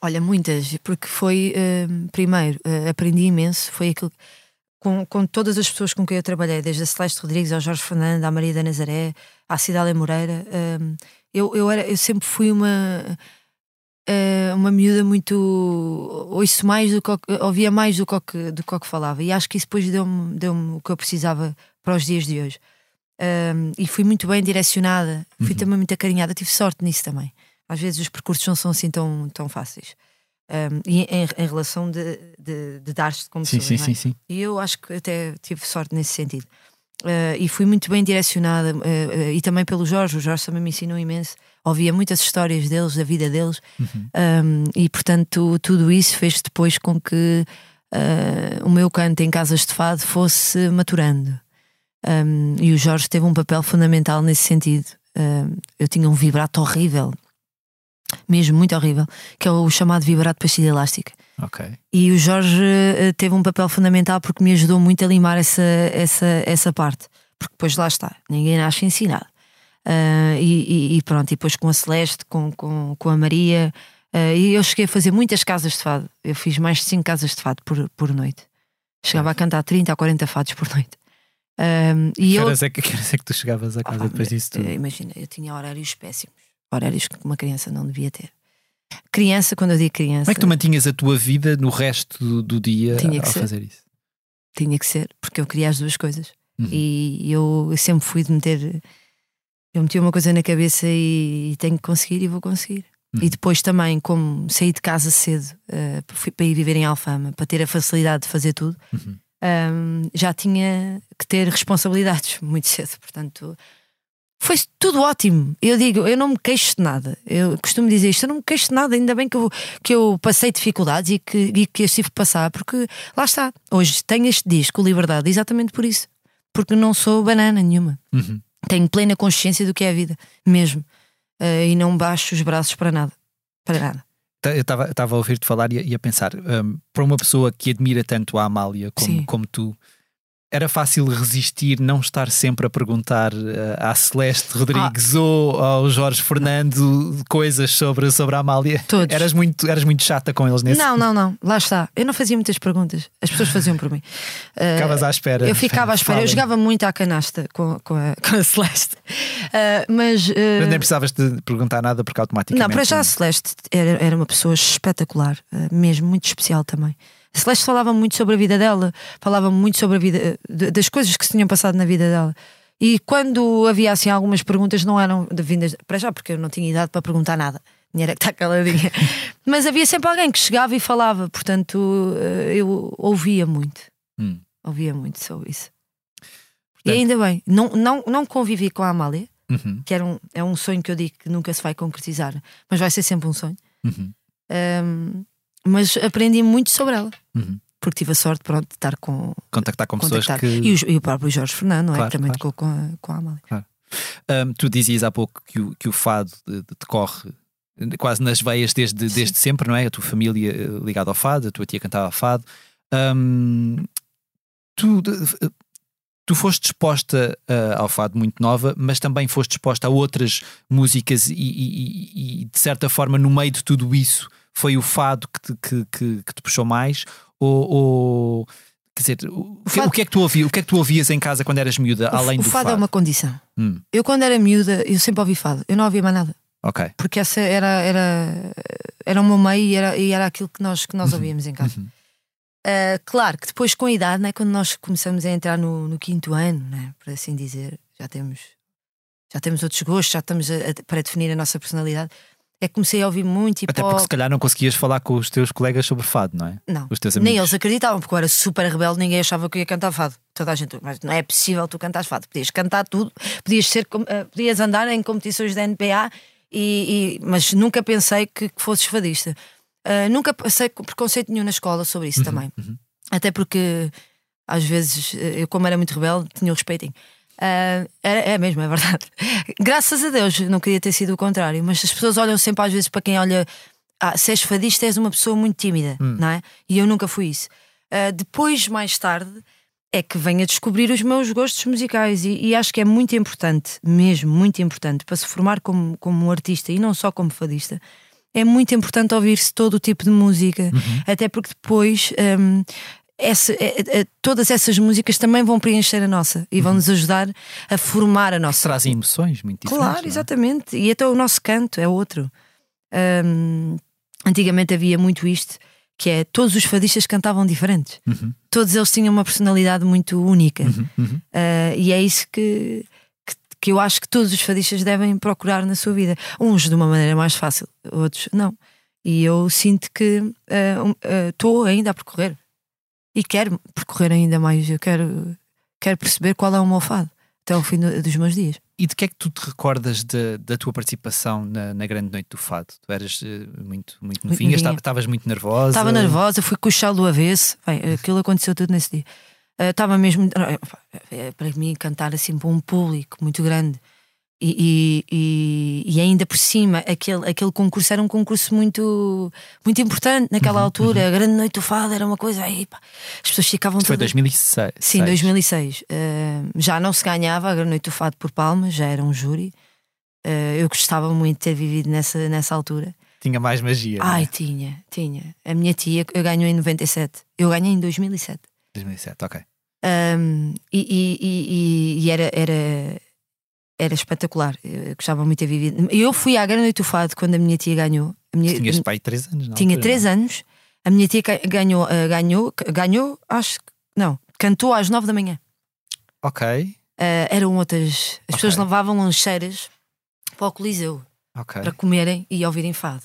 Speaker 2: Olha, muitas, porque foi, hum, primeiro, eh, aprendi imenso, foi aquilo com, com todas as pessoas com quem eu trabalhei, desde a Celeste Rodrigues ao Jorge Fernando, à Maria da Nazaré, à Cidália Moreira. hum, eu, eu, era, eu sempre fui uma, eh, uma miúda muito. ouço mais do que, que- ouvia mais do que, que, do que que falava, e acho que isso depois deu-me deu o que eu precisava para os dias de hoje. Hum, e fui muito bem direcionada, fui
Speaker 1: Uhum.
Speaker 2: também muito acarinhada, tive sorte nisso também. Às vezes os percursos não são assim tão, tão fáceis. Um, e em, em relação de, de, de dar-se como
Speaker 1: Sim,
Speaker 2: pessoa,
Speaker 1: sim,
Speaker 2: não
Speaker 1: sim,
Speaker 2: é?
Speaker 1: sim.
Speaker 2: E eu acho que até tive sorte nesse sentido. Uh, e fui muito bem direcionada, uh, uh, e também pelo Jorge. O Jorge também me ensinou imenso. Ouvia muitas histórias deles, da vida deles,
Speaker 1: Uhum.
Speaker 2: um, e portanto tudo isso fez depois com que o meu canto em casas de fado fosse maturando. Um, e o Jorge teve um papel fundamental nesse sentido. Eu tinha um vibrato horrível, mesmo muito horrível, que é o chamado vibrato pastilha elástica.
Speaker 1: Ok.
Speaker 2: E o Jorge eh, teve um papel fundamental porque me ajudou muito a limar essa, essa, essa parte. Porque depois lá está, ninguém nasce ensinado. Ah, e, e- pronto, e depois com a Celeste, com, com, com a Maria, ah, e eu cheguei a fazer muitas casas de fado. Eu fiz mais de 5 casas de fado por, por noite. Chegava a cantar 30 a 40 fados por noite. Ah, e
Speaker 1: Que
Speaker 2: eu,
Speaker 1: horas, é que, que horas é que tu chegavas a casa
Speaker 2: Ah,
Speaker 1: depois disso tudo?
Speaker 2: Imagina, eu tinha horários péssimos. Horários que uma criança não devia ter. Criança, quando eu digo criança.
Speaker 1: Como é que tu mantinhas a tua vida no resto do, do dia
Speaker 2: Tinha
Speaker 1: ao
Speaker 2: ser.
Speaker 1: fazer isso?
Speaker 2: Tinha que ser, porque eu queria as duas coisas.
Speaker 1: Uhum.
Speaker 2: E eu, eu sempre fui de meter. Eu meti uma coisa na cabeça e, tenho que conseguir e vou conseguir.
Speaker 1: Uhum.
Speaker 2: E depois também, como saí de casa cedo eh, fui para ir viver em Alfama, para ter a facilidade de fazer tudo,
Speaker 1: Uhum.
Speaker 2: ahm, já tinha que ter responsabilidades muito cedo. Portanto, foi tudo ótimo. Eu digo, eu não me queixo de nada. Eu costumo dizer isto, eu não me queixo de nada. Ainda bem que eu, que eu passei dificuldades e que, e que eu tive que passar, porque lá está. Hoje tenho este disco, Liberdade, exatamente por isso. Porque não sou banana nenhuma.
Speaker 1: Uhum.
Speaker 2: Tenho plena consciência do que é a vida, mesmo. Eh, e não baixo os braços para nada. Para nada.
Speaker 1: Tá, Eu estava a ouvir-te falar e a, e a pensar, hum, para uma pessoa que admira tanto a Amália como,
Speaker 2: Sim.
Speaker 1: como tu, era fácil resistir, não estar sempre a perguntar eh, à Celeste Rodrigues ou ao Jorge Fernando coisas sobre, sobre a Amália?
Speaker 2: Todos.
Speaker 1: Eras muito, eras muito chata com eles nesse
Speaker 2: Não, não, não. Lá está. Eu não fazia muitas perguntas. As pessoas faziam por mim. Uh,
Speaker 1: Ficavas à espera.
Speaker 2: Eu ficava à espera. Eu jogava muito à canasta com, com, a, com a Celeste. Uh, mas. Uh,
Speaker 1: nem precisavas de perguntar nada porque automaticamente.
Speaker 2: Não, para já a Celeste era, era uma pessoa espetacular, mesmo, muito especial também. A Celeste falava muito sobre a vida dela, falava muito sobre a vida, das coisas que se tinham passado na vida dela. E quando havia assim algumas perguntas, não eram de vindas para já, porque eu não tinha idade para perguntar nada. Tinha era que estar caladinha. Mas havia sempre alguém que chegava e falava, portanto eh, eu ouvia muito. Hum. Ouvia muito sobre isso. Portanto... E ainda bem, não, não, não convivi com a Amália, uhum. que era um, é um sonho que eu digo que nunca se vai concretizar, mas vai ser sempre um sonho. Uhum. Um, mas aprendi muito sobre ela. Uhum porque tive a sorte pronto, de estar com.
Speaker 1: Contactar com pessoas que.
Speaker 2: E, o, e o próprio Jorge Fernando, não é? que também claro. tocou com a, com a Amália. Claro.
Speaker 1: Um, tu dizias há pouco que o, que o fado decorre quase nas veias desde, desde sempre, não é? A tua família eh, ligada ao fado, a tua tia cantava fado. Um, tu, tu foste exposta uh, ao fado muito nova, mas também foste exposta a outras músicas e, e, e, de certa forma, no meio de tudo isso, foi o fado que te, que, que, que te puxou mais? Ou, ou quer dizer, o, o, fado... o, que é que tu ouvias? O que é que tu ouvias em casa quando eras miúda,
Speaker 2: o,
Speaker 1: além
Speaker 2: do
Speaker 1: fado?
Speaker 2: O fado é uma condição. Hum. Eu quando era miúda, eu sempre ouvi fado. Eu não ouvia mais nada.
Speaker 1: Ok.
Speaker 2: Porque essa era era era o meu meio e era, e era aquilo que nós que nós uhum. ouvíamos em casa. Uhum. Uh, claro que depois com a idade, né, quando nós começamos a entrar no, no quinto ano, né, por assim dizer, já temos já temos outros gostos, já estamos a, a, para definir a nossa personalidade é que comecei a ouvir muito
Speaker 1: Até porque se calhar não conseguias falar com os teus colegas sobre fado, não é?
Speaker 2: Não.
Speaker 1: Os teus amigos.
Speaker 2: Nem eles acreditavam, porque eu era super rebelde, ninguém achava que eu ia cantar fado. Toda a gente, mas não é possível tu cantares fado. Podias cantar tudo, podias, ser, uh, podias andar em competições da NPA, e, e mas nunca pensei que, que fosses fadista. Uh, nunca passei preconceito nenhum na escola sobre isso uhum, também. Uhum. Até porque às vezes eu, como era muito rebelde, tinha o respeitinho. Uh, é, é mesmo, é verdade. Graças a Deus, não queria ter sido o contrário, mas as pessoas olham sempre às vezes para quem olha. Ah, se és fadista, és uma pessoa muito tímida, hum. não é? E eu nunca fui isso. Uh, depois, mais tarde, é que venho a descobrir os meus gostos musicais e, e, acho que é muito importante, mesmo muito importante, para se formar como, como um artista e não só como fadista. É muito importante ouvir-se todo o tipo de música, uhum. até porque depois um, essa, é, é, é, todas essas músicas também vão preencher a nossa e vão nos ajudar a formar a nossa.
Speaker 1: Trazem emoções muito diferentes.
Speaker 2: Claro, exatamente. E até o nosso canto é outro. Um, antigamente havia muito isto, que é todos os fadistas cantavam diferentes. Uhum. Todos eles tinham uma personalidade muito única. Uhum, uhum. Uh, e é isso que, que, que, eu acho que todos os fadistas devem procurar na sua vida. Uns de uma maneira mais fácil, outros não. E eu sinto que estou uh, uh, ainda a percorrer e quero percorrer ainda mais. Eu quero, quero perceber qual é o meu fado até ao fim do, dos meus dias.
Speaker 1: E de que é que tu te recordas de, da tua participação na, na, Grande Noite do Fado? Tu eras uh, muito, muito novinha, estavas muito nervosa?
Speaker 2: Estava nervosa, fui com o chá do avesso. Bem, aquilo aconteceu tudo nesse dia. Estava uh, mesmo. Uh, para mim, cantar assim para um público muito grande e, e, e, ainda por cima, aquele, aquele concurso era um concurso muito, muito importante naquela uhum, altura. Uhum. A Grande Noite do Fado era uma coisa. Aí, pá, as pessoas ficavam.
Speaker 1: Isso foi 2006.
Speaker 2: Sim, 2006. Uh, já não se ganhava a Grande Noite do Fado por Palmas, já era um júri. Uh, eu gostava muito de ter vivido nessa, nessa altura.
Speaker 1: Tinha mais magia.
Speaker 2: Ai, é? tinha, tinha. A minha tia eu ganhou em 97. Eu ganhei em 2007.
Speaker 1: 2007, ok.
Speaker 2: Um, e, e era, era era espetacular. Eu gostava muito de ter vivido. Eu fui à Grande Noite do Fado quando a minha tia ganhou. A minha,
Speaker 1: Tinhas pai três anos, não?
Speaker 2: Tinha três anos. A minha tia ganhou, uh, ganhou, ganhou, acho que. Não, cantou às nove da manhã.
Speaker 1: Ok. Uh,
Speaker 2: eram outras. As okay. pessoas levavam lancheiras para o Coliseu okay. para comerem e ouvirem fado.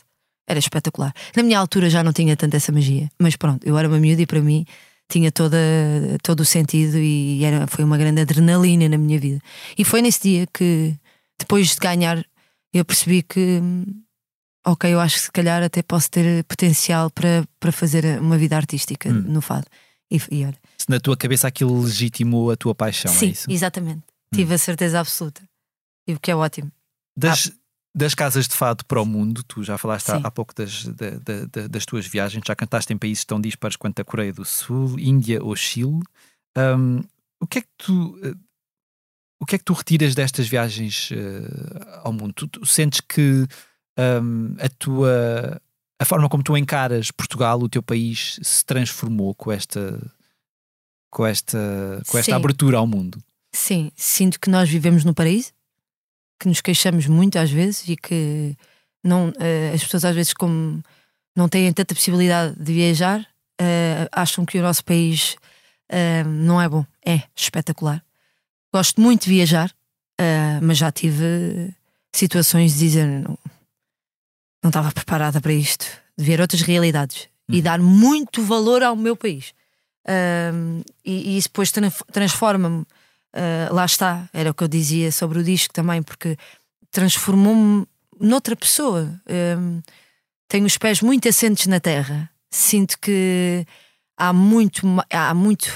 Speaker 2: Era espetacular. Na minha altura já não tinha tanta essa magia, mas pronto, eu era uma miúda e para mim tinha toda, todo o sentido e era, foi uma grande adrenalina na minha vida. E foi nesse dia que, depois de ganhar, eu percebi que, ok, eu acho que se calhar até posso ter potencial para, para fazer uma vida artística hum. no fado. E, e olha.
Speaker 1: Se na tua cabeça aquilo legitimou a tua paixão, é
Speaker 2: Sim,
Speaker 1: é isso?
Speaker 2: exatamente. Hum. Tive a certeza absoluta. E o que é ótimo.
Speaker 1: Das, ah das casas de fado para o mundo, tu já falaste há, há, pouco das, da, da, das tuas viagens, já cantaste em países tão dispares quanto a Coreia do Sul, Índia ou Chile. Um, o que é que tu uh, o que é que tu retiras destas viagens uh, ao mundo? Tu, tu sentes que um, a tua a forma como tu encaras Portugal, o teu país, se transformou com esta com esta, com esta
Speaker 2: Sim.
Speaker 1: abertura ao mundo.
Speaker 2: Sim, sinto que nós vivemos no paraíso, que nos queixamos muito às vezes e que não, eh, as pessoas às vezes como não têm tanta possibilidade de viajar, eh, acham que o nosso país eh, não é bom. É espetacular. Gosto muito de viajar, mas já tive situações de dizer não, não estava preparada para isto, de ver outras realidades e
Speaker 1: Uhum.
Speaker 2: dar muito valor ao meu país. E, e isso depois tran- transforma-me. Uh, lá está, era o que eu dizia sobre o disco também, porque transformou-me noutra pessoa. Um, tenho os pés muito assentes na terra. Sinto que há muito, há muito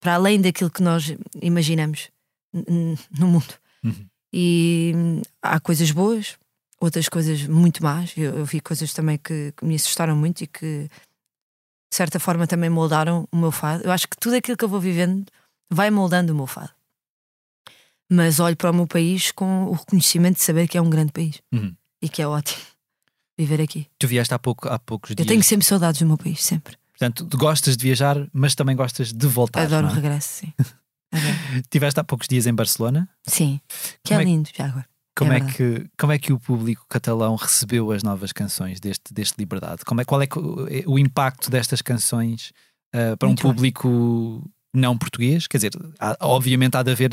Speaker 2: para além daquilo que nós imaginamos no mundo.
Speaker 1: Uhum.
Speaker 2: E há coisas boas, outras coisas muito más. Eu, eu vi coisas também que, que me assustaram muito e que de certa forma também moldaram o meu fado. Eu acho que tudo aquilo que eu vou vivendo vai moldando o meu fado. Mas olho para o meu país com o reconhecimento de saber que é um grande país
Speaker 1: Uhum.
Speaker 2: e que é ótimo viver aqui.
Speaker 1: Tu vieste há, pouco, há poucos
Speaker 2: Eu
Speaker 1: dias.
Speaker 2: tenho sempre saudades do meu país, sempre.
Speaker 1: Portanto, gostas de viajar, mas também gostas de voltar.
Speaker 2: Adoro
Speaker 1: não
Speaker 2: o
Speaker 1: é?
Speaker 2: regresso, sim.
Speaker 1: Tiveste há poucos dias em Barcelona.
Speaker 2: Sim, que
Speaker 1: Como
Speaker 2: é
Speaker 1: é
Speaker 2: lindo já agora.
Speaker 1: Como é,
Speaker 2: verdade.
Speaker 1: que, como é que o público catalão recebeu as novas canções deste, deste Liberdade? Como é, qual é que o, impacto destas canções ah, para
Speaker 2: Muito
Speaker 1: um público não português? Quer dizer, há- obviamente há de haver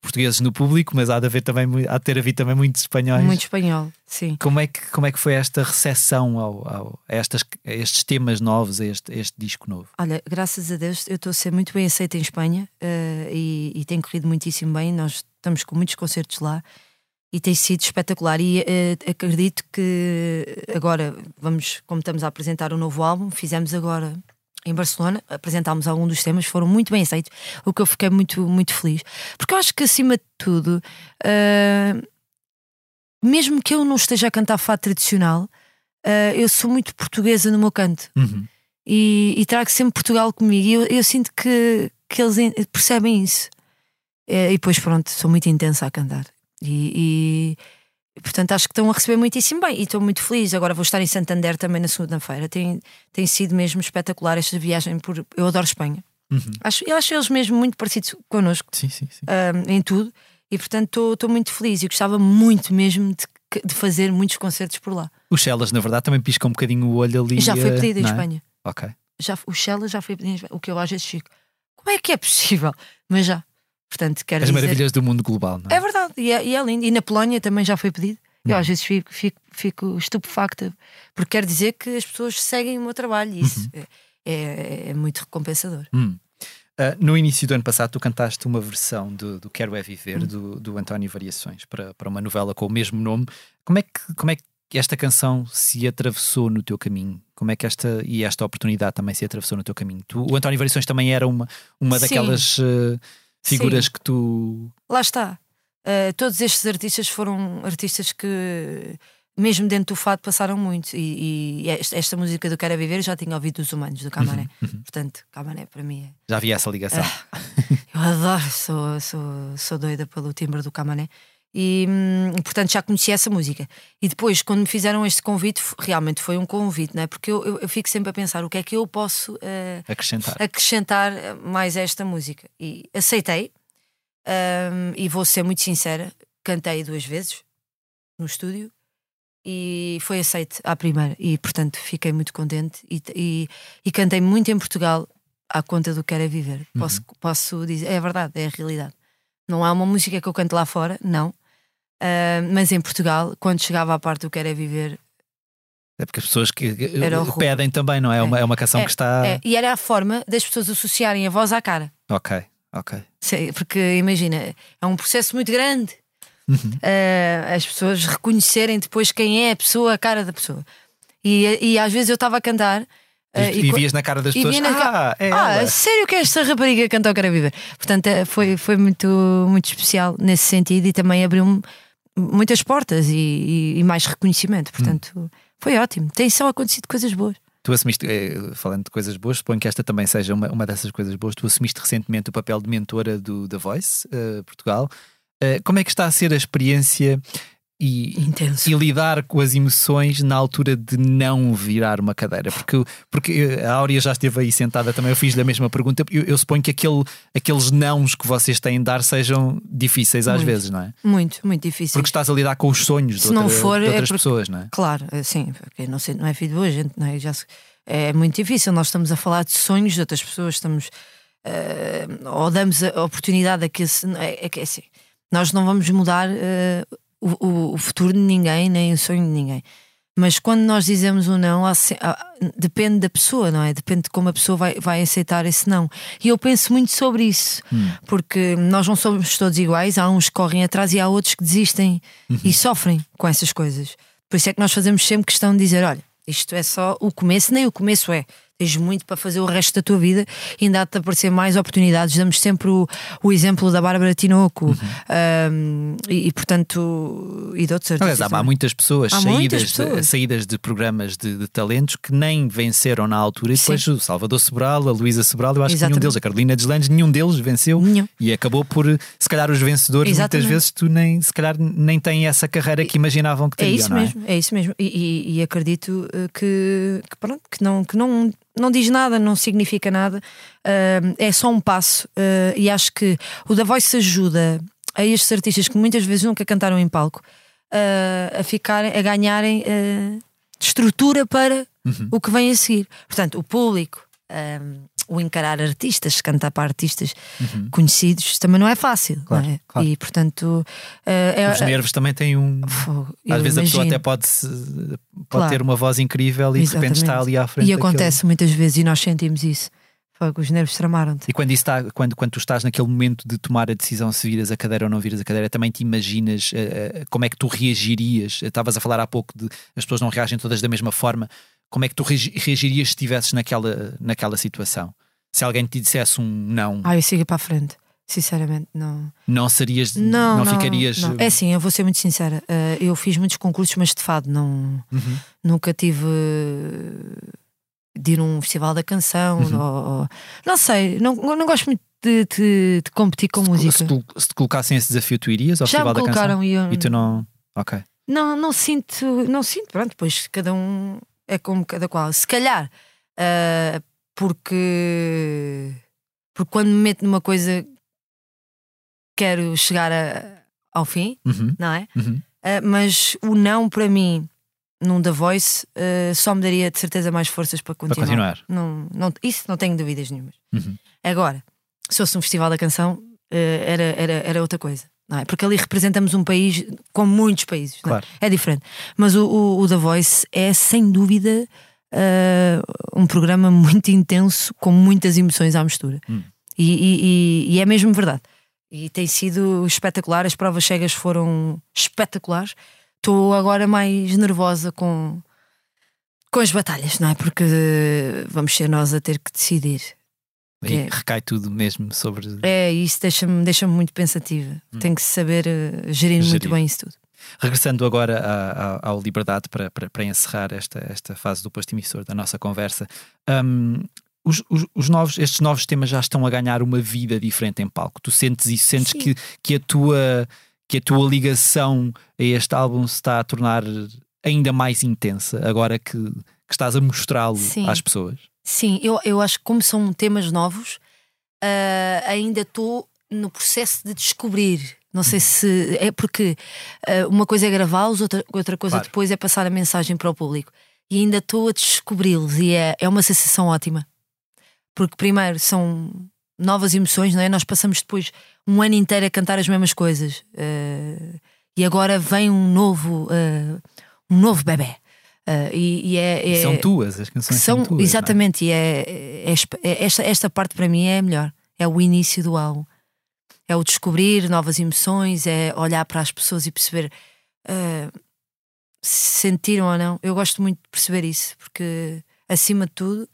Speaker 1: portugueses no público, mas há de haver também há de ter havido também muitos espanhóis.
Speaker 2: Muito espanhol, sim.
Speaker 1: Como é que, como é que foi esta recepção ao, ao- a, estas, a estes temas novos, a este, a este disco novo?
Speaker 2: Olha, graças a Deus eu estou a ser muito bem aceita em Espanha eh, e, e tem corrido muitíssimo bem. Nós estamos com muitos concertos lá e tem sido espetacular. E eh, acredito que agora vamos, como estamos a apresentar o novo álbum, fizemos agora em Barcelona, apresentámos alguns dos temas, foram muito bem aceitos, o que eu fiquei muito, muito feliz. Porque eu acho que acima de tudo, eh, mesmo que eu não esteja a cantar fado tradicional, eh, eu sou muito portuguesa no meu canto
Speaker 1: Uhum.
Speaker 2: e, e trago sempre Portugal comigo. E eu, eu sinto que, que eles percebem isso. É, e depois, pronto, sou muito intensa a cantar. E, e, portanto, acho que estão a receber muitíssimo bem. E estou muito feliz. Agora vou estar em Santander também na segunda-feira. Tem, tem sido mesmo espetacular esta viagem. Por, eu adoro Espanha.
Speaker 1: Uhum.
Speaker 2: Acho, eu acho eles mesmo muito parecidos connosco
Speaker 1: Sim, sim, sim.
Speaker 2: ahm, em tudo. E portanto, estou- muito feliz. E gostava muito mesmo de, de fazer muitos concertos por lá.
Speaker 1: Os Shellas, na verdade, também piscam um bocadinho o olho ali.
Speaker 2: Já foi
Speaker 1: eh,
Speaker 2: pedido em
Speaker 1: não é?
Speaker 2: Espanha.
Speaker 1: Ok.
Speaker 2: já, o Shella já foi pedido em Espanha. O que eu às vezes fico. Como é que é possível? Mas já. Portanto, quero
Speaker 1: As
Speaker 2: dizer.
Speaker 1: maravilhas do mundo global, não é?
Speaker 2: É verdade, e é, e é lindo. E na Polónia também já foi pedido. Eu
Speaker 1: Uhum.
Speaker 2: às vezes fico, fico, fico estupefacta, porque quer dizer que as pessoas seguem o meu trabalho e
Speaker 1: Uhum.
Speaker 2: isso é, é, é muito recompensador.
Speaker 1: Hum. Ah, no início do ano passado, tu cantaste uma versão do, do Quero É Viver,
Speaker 2: Hum.
Speaker 1: do, do António Variações, para, para uma novela com o mesmo nome. Como é, que, como é que esta canção se atravessou no teu caminho? Como é que esta e esta oportunidade também se atravessou no teu caminho? Tu- o António Variações também era uma, uma
Speaker 2: Sim.
Speaker 1: daquelas ah, figuras
Speaker 2: Sim.
Speaker 1: que tu.
Speaker 2: Lá está. Uh, todos estes artistas foram artistas que, mesmo dentro do fado, passaram muito. E, e esta, esta música do Quero É Viver eu já tinha ouvido dos humanos, do Camané.
Speaker 1: Uhum,
Speaker 2: Portanto, Camané para mim é.
Speaker 1: Já havia essa ligação.
Speaker 2: Eu adoro, sou, sou, sou doida pelo timbre do Camané. E hum, portanto já conhecia essa música. E depois, quando me fizeram este convite, realmente foi um convite, não é? Porque eu, eu, eu fico sempre a pensar o que é que eu posso eh,
Speaker 1: Acrescentar.
Speaker 2: acrescentar eh, mais a esta música. E aceitei, hum, e vou ser muito sincera, cantei duas vezes no estúdio e foi aceite à primeira. E portanto fiquei muito contente e, e, e cantei muito em Portugal à conta do que era viver. Posso, posso dizer, é verdade, é a realidade. Não há uma música que eu canto lá fora, não. Ah, mas em Portugal, quando chegava à parte do que era viver,
Speaker 1: É porque as pessoas que
Speaker 2: o
Speaker 1: pedem também, não é? É uma, é uma canção
Speaker 2: É,
Speaker 1: que está.
Speaker 2: é, e era a forma das pessoas associarem a voz à cara.
Speaker 1: Ok, ok.
Speaker 2: Porque imagina, é um processo muito grande.
Speaker 1: Uhum.
Speaker 2: Ah, as pessoas reconhecerem depois quem é a pessoa, a cara da pessoa. E, e às vezes eu estava a cantar.
Speaker 1: E, e
Speaker 2: co-
Speaker 1: vias na cara das
Speaker 2: e
Speaker 1: pessoas.
Speaker 2: na
Speaker 1: Ah, é
Speaker 2: ah,
Speaker 1: ela.
Speaker 2: sério que esta rapariga cantou Quero Viver? Portanto, eh, foi, foi muito, muito especial nesse sentido e também abriu-me muitas portas e, e- e mais reconhecimento. Portanto,
Speaker 1: Hum.
Speaker 2: foi ótimo. Tem só acontecido coisas boas.
Speaker 1: Tu assumiste, eh, falando de coisas boas, suponho que esta também seja uma, uma dessas coisas boas. Tu assumiste recentemente o papel de mentora do The Voice eh, Portugal. Eh, como é que está a ser a experiência e, e lidar com as emoções na altura de não virar uma cadeira. Porque, porque a Áurea já esteve aí sentada também, eu fiz-lhe a mesma pergunta. Eu, eu suponho que aquele, aqueles nãos que vocês têm de dar sejam difíceis às
Speaker 2: Muito.
Speaker 1: vezes, não é?
Speaker 2: Muito, muito difícil.
Speaker 1: Porque estás a lidar com os sonhos de,
Speaker 2: Se não
Speaker 1: outra-
Speaker 2: for,
Speaker 1: de
Speaker 2: é
Speaker 1: outras
Speaker 2: porque-
Speaker 1: pessoas, não é?
Speaker 2: Claro, assim, porque não, sei, não é filho de hoje, gente, não é? Já se- é muito difícil. Nós estamos a falar de sonhos de outras pessoas, estamos eh, ou damos a oportunidade a que esse, é, é que é assim, nós não vamos mudar eh, o, o- o futuro de ninguém, nem o sonho de ninguém. Mas quando nós dizemos um não, há se- há- depende da pessoa, não é? Depende de como a pessoa vai, vai aceitar esse não. E eu penso muito sobre isso, porque nós não somos todos iguais. Há uns que correm atrás e há outros que desistem e sofrem com essas coisas. Por isso é que nós fazemos sempre questão de dizer: olha, isto é só o começo, nem o começo é. Tens muito para fazer o resto da tua vida e ainda há-te a aparecer mais oportunidades. Damos sempre o, o exemplo da Bárbara Tinoco um, e, e, portanto, e de outros
Speaker 1: Aliás,
Speaker 2: artistas.
Speaker 1: há, há muitas pessoas,
Speaker 2: Há
Speaker 1: saídas,
Speaker 2: muitas
Speaker 1: De,
Speaker 2: pessoas.
Speaker 1: saídas de programas de, de talentos que nem venceram na altura e depois
Speaker 2: Sim.
Speaker 1: o Salvador Sobral, a Luísa Sobral, eu acho que nenhum
Speaker 2: Exatamente.
Speaker 1: deles, a Carolina Deslandes, nenhum deles venceu
Speaker 2: Nenhum.
Speaker 1: e acabou por, se calhar, os vencedores
Speaker 2: Exatamente.
Speaker 1: muitas vezes tu nem, se calhar, nem têm essa carreira que imaginavam que
Speaker 2: É
Speaker 1: teriam,
Speaker 2: isso
Speaker 1: não é?
Speaker 2: mesmo, é isso mesmo. E, e- e acredito eh, que, que, pronto, que, não, que não, não diz nada, não significa nada, eh, é só um passo. eh, e acho que o The Voice ajuda a estes artistas que muitas vezes nunca cantaram em palco eh, a ficarem, a ganharem eh, estrutura para
Speaker 1: Uhum.
Speaker 2: o que vem a seguir. Portanto, o público. O encarar artistas, cantar para artistas conhecidos também não é fácil,
Speaker 1: Uhum. Claro,
Speaker 2: não é?
Speaker 1: claro.
Speaker 2: E portanto, é,
Speaker 1: Os nervos também têm um.
Speaker 2: Fogo,
Speaker 1: Às vezes a pessoa
Speaker 2: imagino.
Speaker 1: até pode, se- pode
Speaker 2: Claro.
Speaker 1: ter uma voz incrível e de repente está
Speaker 2: Exatamente.
Speaker 1: ali à frente.
Speaker 2: E
Speaker 1: daquele-
Speaker 2: acontece muitas vezes e nós sentimos isso. Fogo, os nervos tramaram-te.
Speaker 1: E quando, isso está, quando, quando tu estás naquele momento de tomar a decisão se viras a cadeira ou não viras a cadeira, também te imaginas eh, eh, como é que tu reagirias? Estavas a falar há pouco de as pessoas não reagem todas da mesma forma. Como é que tu reagi- reagirias se estivesses naquela, naquela situação? Se alguém te dissesse um não,
Speaker 2: Ah, eu sigo para a frente. Sinceramente, não.
Speaker 1: não serias,
Speaker 2: Não, não,
Speaker 1: ficarias.
Speaker 2: não. É assim, eu vou ser muito sincera. eh, eu fiz muitos concursos, mas de fado não.
Speaker 1: Uhum.
Speaker 2: Nunca tive eh, de ir a um festival da canção.
Speaker 1: Uhum.
Speaker 2: ou- ou- não sei, não, não gosto muito de, de- de competir com música.
Speaker 1: Se, se te colocassem esse desafio, tu irias ao
Speaker 2: Já
Speaker 1: Festival
Speaker 2: me
Speaker 1: da Canção?
Speaker 2: colocaram e eu
Speaker 1: E tu não. Ok.
Speaker 2: não, não sinto, não sinto, pronto, depois cada um é como cada qual. Se calhar, ah, porque, porque quando me meto numa coisa quero chegar a- ao fim,
Speaker 1: Uhum,
Speaker 2: não é?
Speaker 1: uhum.
Speaker 2: Ah, mas o não para mim num The Voice ah, só me daria de certeza mais forças para
Speaker 1: Para
Speaker 2: continuar.
Speaker 1: continuar.
Speaker 2: Não, não, isso não tenho dúvidas nenhumas.
Speaker 1: Uhum.
Speaker 2: Agora, se fosse um festival da canção, eh, era, era, era outra coisa. Não é? Porque ali representamos um país como muitos países. é?
Speaker 1: Claro.
Speaker 2: É diferente. Mas o, o, o The Voice é sem dúvida eh, um programa muito intenso, com muitas emoções à mistura.
Speaker 1: Hum.
Speaker 2: E, e- e- e é mesmo verdade. E tem sido espetacular. As provas cegas foram espetaculares. Estou agora mais nervosa com, com as batalhas, não é? Porque vamos ser nós a ter que decidir.
Speaker 1: Aí
Speaker 2: É.
Speaker 1: recai tudo mesmo sobre.
Speaker 2: É, isso deixa-me deixa muito pensativa. Tem que saber eh, gerir, muito
Speaker 1: Hum. Gerir.
Speaker 2: bem isso tudo.
Speaker 1: Regressando agora à- à- ao Liberdade para, para, para encerrar esta, esta fase do posto emissor da nossa conversa, hum, os, os- os novos, estes novos temas já estão a ganhar uma vida diferente em palco. Tu sentes isso, sentes
Speaker 2: Sim.
Speaker 1: que, que, a tua, que a tua ligação a este álbum se está a tornar ainda mais intensa agora que, que estás a mostrá-lo às pessoas.
Speaker 2: Sim, eu, eu acho que como são temas novos, ah, ainda estou no processo de descobrir. Não sei se é porque ah, uma coisa é gravá-los, outra, outra coisa
Speaker 1: Claro.
Speaker 2: depois é passar a mensagem para o público. E ainda estou a descobri-los e é, é uma sensação ótima. Porque primeiro são novas emoções, não é? Nós passamos depois um ano inteiro a cantar as mesmas coisas. ah, e agora vem um novo, um novo bebê. Ah, e, e é, é-
Speaker 1: São tuas, as canções são,
Speaker 2: são,
Speaker 1: tuas. é?
Speaker 2: exatamente, e é, é- é- esta, esta parte para mim é a melhor. É o início do álbum. É o descobrir novas emoções, é olhar para as pessoas e perceber ah, se sentiram ou não. Eu gosto muito de perceber isso, porque acima de tudo,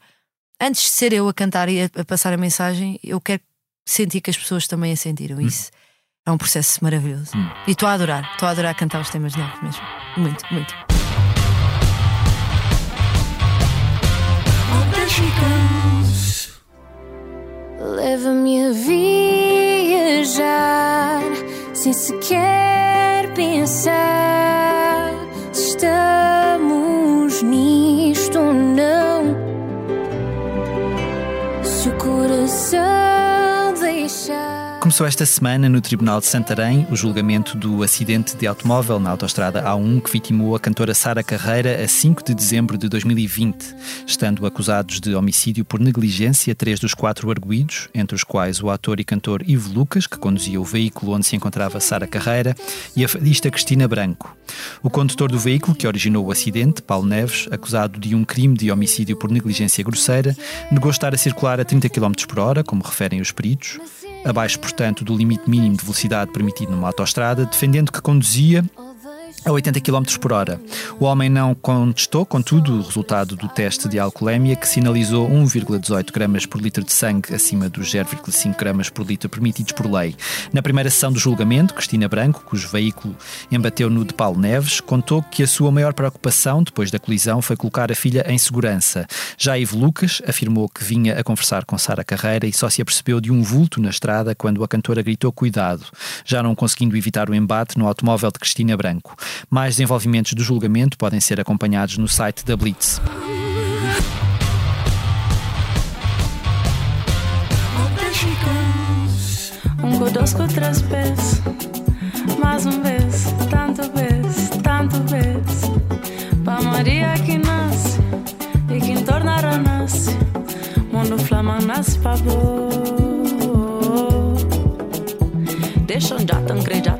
Speaker 2: antes de ser eu a cantar e a, a passar a mensagem, eu quero sentir que as pessoas também a sentiram. Isso é um processo maravilhoso.
Speaker 1: Hum.
Speaker 2: E estou a adorar, estou a adorar cantar os temas novos mesmo. Muito, muito.
Speaker 4: Leva-me a viajar sem sequer pensar se estamos nisto ou não. Se o coração deixar.
Speaker 1: Começou esta semana no Tribunal de Santarém o julgamento do acidente de automóvel na autostrada A1 que vitimou a cantora Sara Carreira a 5 de dezembro de 2020, estando acusados de homicídio por negligência três dos quatro arguídos, entre os quais o ator e cantor Ivo Lucas, que conduzia o veículo onde se encontrava Sara Carreira, e a fadista Cristina Branco. O condutor do veículo que originou o acidente, Paulo Neves, acusado de um crime de homicídio por negligência grosseira, negou estar a circular a 30 km por hora, como referem os peritos, abaixo, portanto, do limite mínimo de velocidade permitido numa autoestrada, defendendo que conduzia a 80 km por hora. O homem não contestou, contudo, o resultado do teste de alcoolemia, que sinalizou 1,18 gramas por litro de sangue acima dos 0,5 gramas por litro permitidos por lei. Na primeira sessão do julgamento, Cristina Branco, cujo veículo embateu no de Paulo Neves, contou que a sua maior preocupação depois da colisão foi colocar a filha em segurança. Já Ivo Lucas afirmou que vinha a conversar com Sara Carreira e só se apercebeu de um vulto na estrada quando a cantora gritou cuidado, já não conseguindo evitar o embate no automóvel de Cristina Branco. Mais desenvolvimentos do julgamento podem ser acompanhados no site da Blitz.
Speaker 5: Um três vezes, mais um vez, tanto vez, tanto vez. Maria que nasce e torna nasce, mundo flama nasce crejatan, crejatan,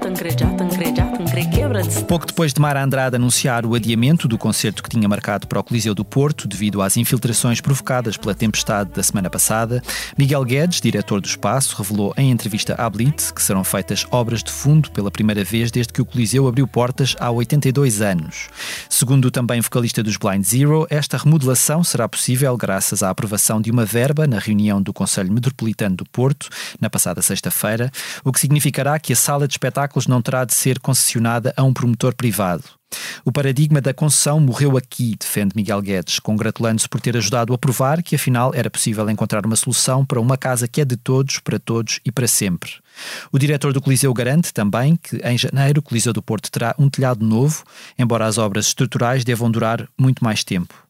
Speaker 5: de
Speaker 1: Pouco depois de Mara Andrade anunciar o adiamento do concerto que tinha marcado para o Coliseu do Porto devido às infiltrações provocadas pela tempestade da semana passada, Miguel Guedes, diretor do espaço, revelou em entrevista à Blitz que serão feitas obras de fundo pela primeira vez desde que o Coliseu abriu portas há 82 anos. Segundo o também vocalista dos Blind Zero, esta remodelação será possível graças à aprovação de uma verba na reunião do Conselho Metropolitano do Porto, na passada sexta-feira, o que significará que a sala de espetáculos não terá de ser concessionada a um promotor privado. O paradigma da concessão morreu aqui, defende Miguel Guedes, congratulando-se por ter ajudado a provar que afinal era possível encontrar uma solução para uma casa que é de todos, para todos e para sempre. O diretor do Coliseu garante também que em janeiro o Coliseu do Porto terá um telhado novo, embora as obras estruturais devam durar muito mais tempo.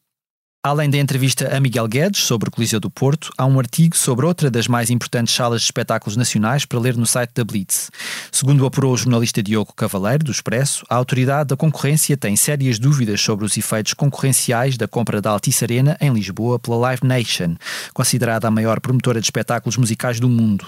Speaker 1: Além da entrevista a Miguel Guedes sobre o Coliseu do Porto, há um artigo sobre outra das mais importantes salas de espetáculos nacionais para ler no site da Blitz. Segundo apurou o jornalista Diogo Cavaleiro, do Expresso, a autoridade da concorrência tem sérias dúvidas sobre os efeitos concorrenciais da compra da Altice Arena em Lisboa pela Live Nation, considerada a maior promotora de espetáculos musicais do mundo.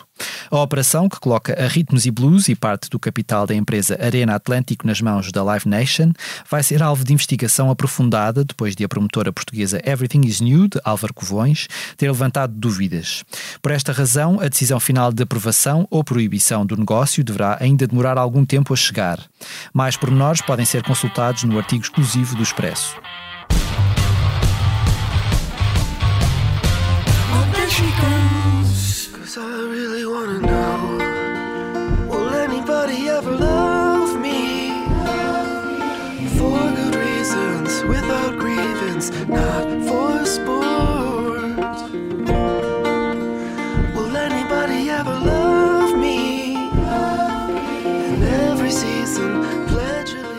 Speaker 1: A operação, que coloca a Ritmos e Blues e parte do capital da empresa Arena Atlântico nas mãos da Live Nation, vai ser alvo de investigação aprofundada depois de a promotora portuguesa Everything is New, de Álvaro Covões, ter levantado dúvidas. Por esta razão, a decisão final de aprovação ou proibição do negócio deverá ainda demorar algum tempo a chegar. Mais pormenores podem ser consultados no artigo exclusivo do Expresso.
Speaker 6: Without not for sport.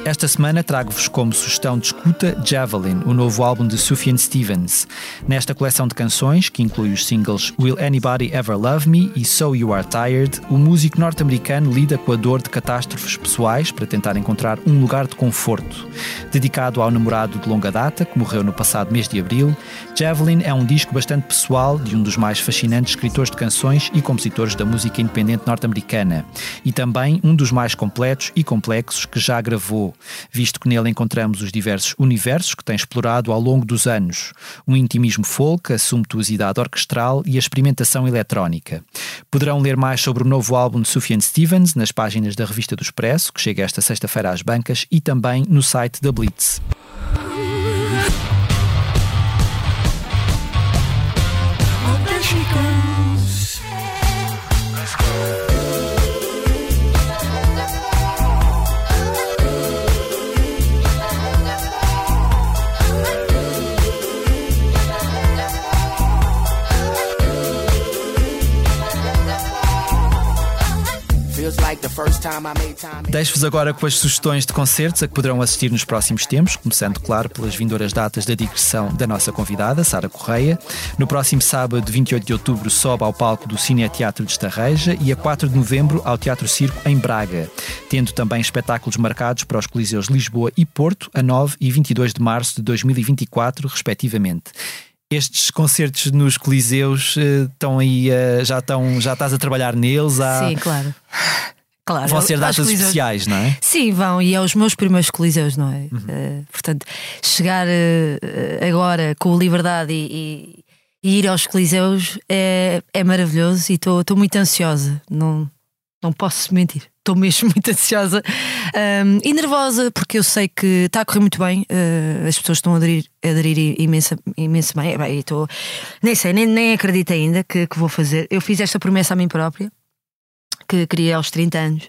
Speaker 1: Esta semana trago-vos como sugestão de escuta Javelin, o novo álbum de Sufjan Stevens. Nesta coleção de canções, que inclui os singles Will Anybody Ever Love Me e So You Are Tired, o músico norte-americano lida com a dor de catástrofes pessoais para tentar encontrar um lugar de conforto. Dedicado ao namorado de longa data, que morreu no passado mês de abril, Javelin é um disco bastante pessoal de um dos mais fascinantes escritores de canções e compositores da música independente norte-americana, e também um dos mais completos e complexos que já gravou, visto que nele encontramos os diversos universos que tem explorado ao longo dos anos, um intimismo folk, a sumptuosidade orquestral e a experimentação eletrónica. Poderão ler mais sobre o novo álbum de Sufjan Stevens nas páginas da revista do Expresso, que chega esta sexta-feira às bancas, e também no site da Blitz. Deixo-vos agora com as sugestões de concertos a que poderão assistir nos próximos tempos, começando, claro, pelas vindouras datas da digressão da nossa convidada, Sara Correia. No próximo sábado, 28 de outubro, sobe ao palco do Cine Teatro de Estarreja e a 4 de novembro ao Teatro Circo em Braga, tendo também espetáculos marcados para os Coliseus Lisboa e Porto a 9 e 22 de março de 2024, respectivamente. Estes concertos nos Coliseus eh, estão aí, eh, já, estão, já estás a trabalhar neles? Há...
Speaker 2: Sim, claro. Claro,
Speaker 1: Vão ser datas especiais, não é?
Speaker 2: Sim, vão, e é os meus primeiros coliseus, não é? Eh, portanto, chegar eh, agora com liberdade e, e- ir aos coliseus é, é maravilhoso e estou muito ansiosa, não, não posso mentir. Estou mesmo muito ansiosa Ahm, e nervosa, porque eu sei que está a correr muito bem, eh, as pessoas estão a aderir, a aderir imensa, imenso bem. E estou, nem sei, nem, nem acredito ainda que, que vou fazer. Eu fiz esta promessa a mim própria, que queria aos 30 anos.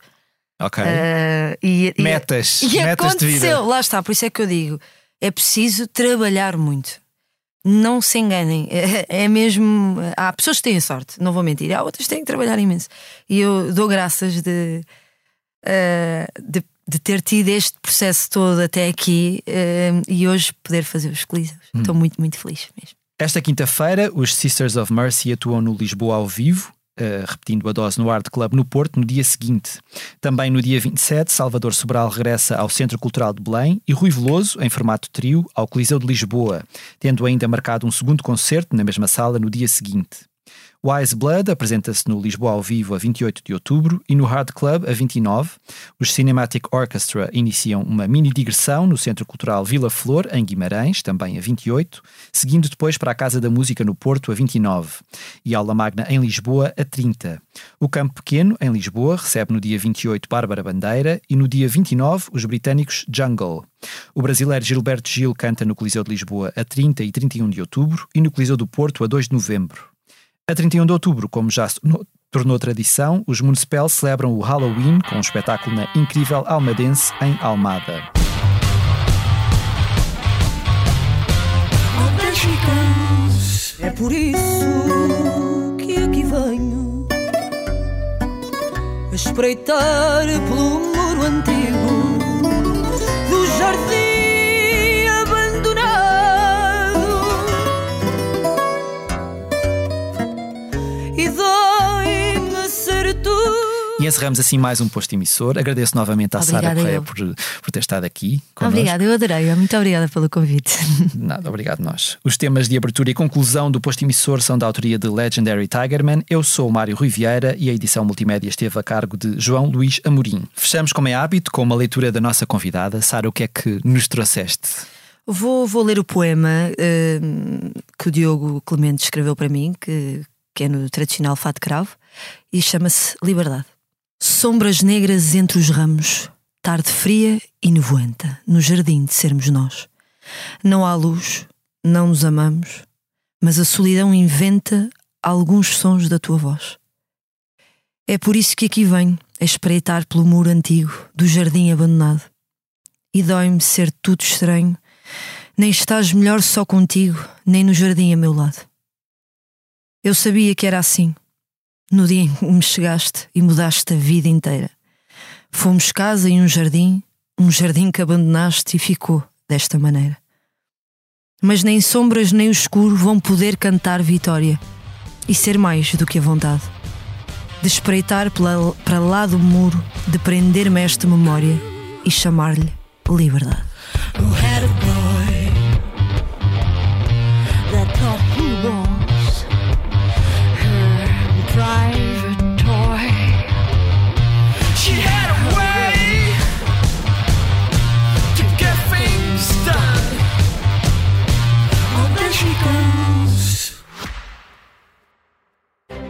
Speaker 1: Ok.
Speaker 2: Eh, e, e-
Speaker 1: metas,
Speaker 2: e
Speaker 1: metas de vida.
Speaker 2: aconteceu, lá está, por isso é que eu digo: é preciso trabalhar muito. Não se enganem, é, é mesmo. Há pessoas que têm sorte, não vou mentir, há outras que têm que trabalhar imenso. E eu dou graças de, eh, de, de ter tido este processo todo até aqui eh, e hoje poder fazer os coliseus.
Speaker 1: Hum.
Speaker 2: Estou muito, muito feliz mesmo.
Speaker 1: Esta quinta-feira, os Sisters of Mercy atuam no Lisboa ao vivo, eh, repetindo a dose no Art Club no Porto, no dia seguinte. Também no dia 27, Salvador Sobral regressa ao Centro Cultural de Belém e Rui Veloso, em formato trio, ao Coliseu de Lisboa, tendo ainda marcado um segundo concerto na mesma sala no dia seguinte. Wise Blood apresenta-se no Lisboa ao vivo a 28 de outubro e no Hard Club a 29. Os Cinematic Orchestra iniciam uma mini digressão no Centro Cultural Vila Flor, em Guimarães, também a 28, seguindo depois para a Casa da Música no Porto a 29 e Aula Magna em Lisboa a 30. O Campo Pequeno, em Lisboa, recebe no dia 28 Bárbara Bandeira e no dia 29 os britânicos Jungle. O brasileiro Gilberto Gil canta no Coliseu de Lisboa a 30 e 31 de outubro e no Coliseu do Porto a 2 de novembro. A 31 de outubro, como já se tornou- tradição, os Municipal celebram o Halloween com um espetáculo na incrível Almadense em Almada.
Speaker 3: É por isso que aqui venho. Espreitar pelo muro antigo E
Speaker 1: encerramos assim mais um posto emissor. Agradeço novamente à Sara Correia por, por ter estado aqui. connosco.
Speaker 2: Obrigada, eu adorei. Muito obrigada pelo convite.
Speaker 1: Nada, obrigado nós. Os temas de abertura e conclusão do posto emissor são da autoria de Legendary Tigerman. Eu sou o Mário Rui Vieira e a edição multimédia esteve a cargo de João Luís Amorim. Fechamos, como é hábito, com uma leitura da nossa convidada. Sara, o que é que nos trouxeste?
Speaker 2: Vou, vou ler o poema eh, que o Diogo Clemente escreveu para mim, que, que é no tradicional Fato Cravo, e chama-se Liberdade. Sombras negras entre os ramos, tarde fria e nevoenta, no jardim de sermos nós. Não há luz, não nos amamos, mas a solidão inventa alguns sons da tua voz. É por isso que aqui venho, a espreitar pelo muro antigo do jardim abandonado. E dói-me ser tudo estranho nem estás melhor só contigo, nem no jardim a meu lado. Eu sabia que era assim, no dia em que me chegaste e mudaste a vida inteira. Fomos casa e um jardim, um jardim que abandonaste e ficou desta maneira. Mas nem sombras nem o escuro vão poder cantar vitória e ser mais do que a vontade. De espreitar pela- para lá do muro, de prender-me esta memória e chamar-lhe liberdade.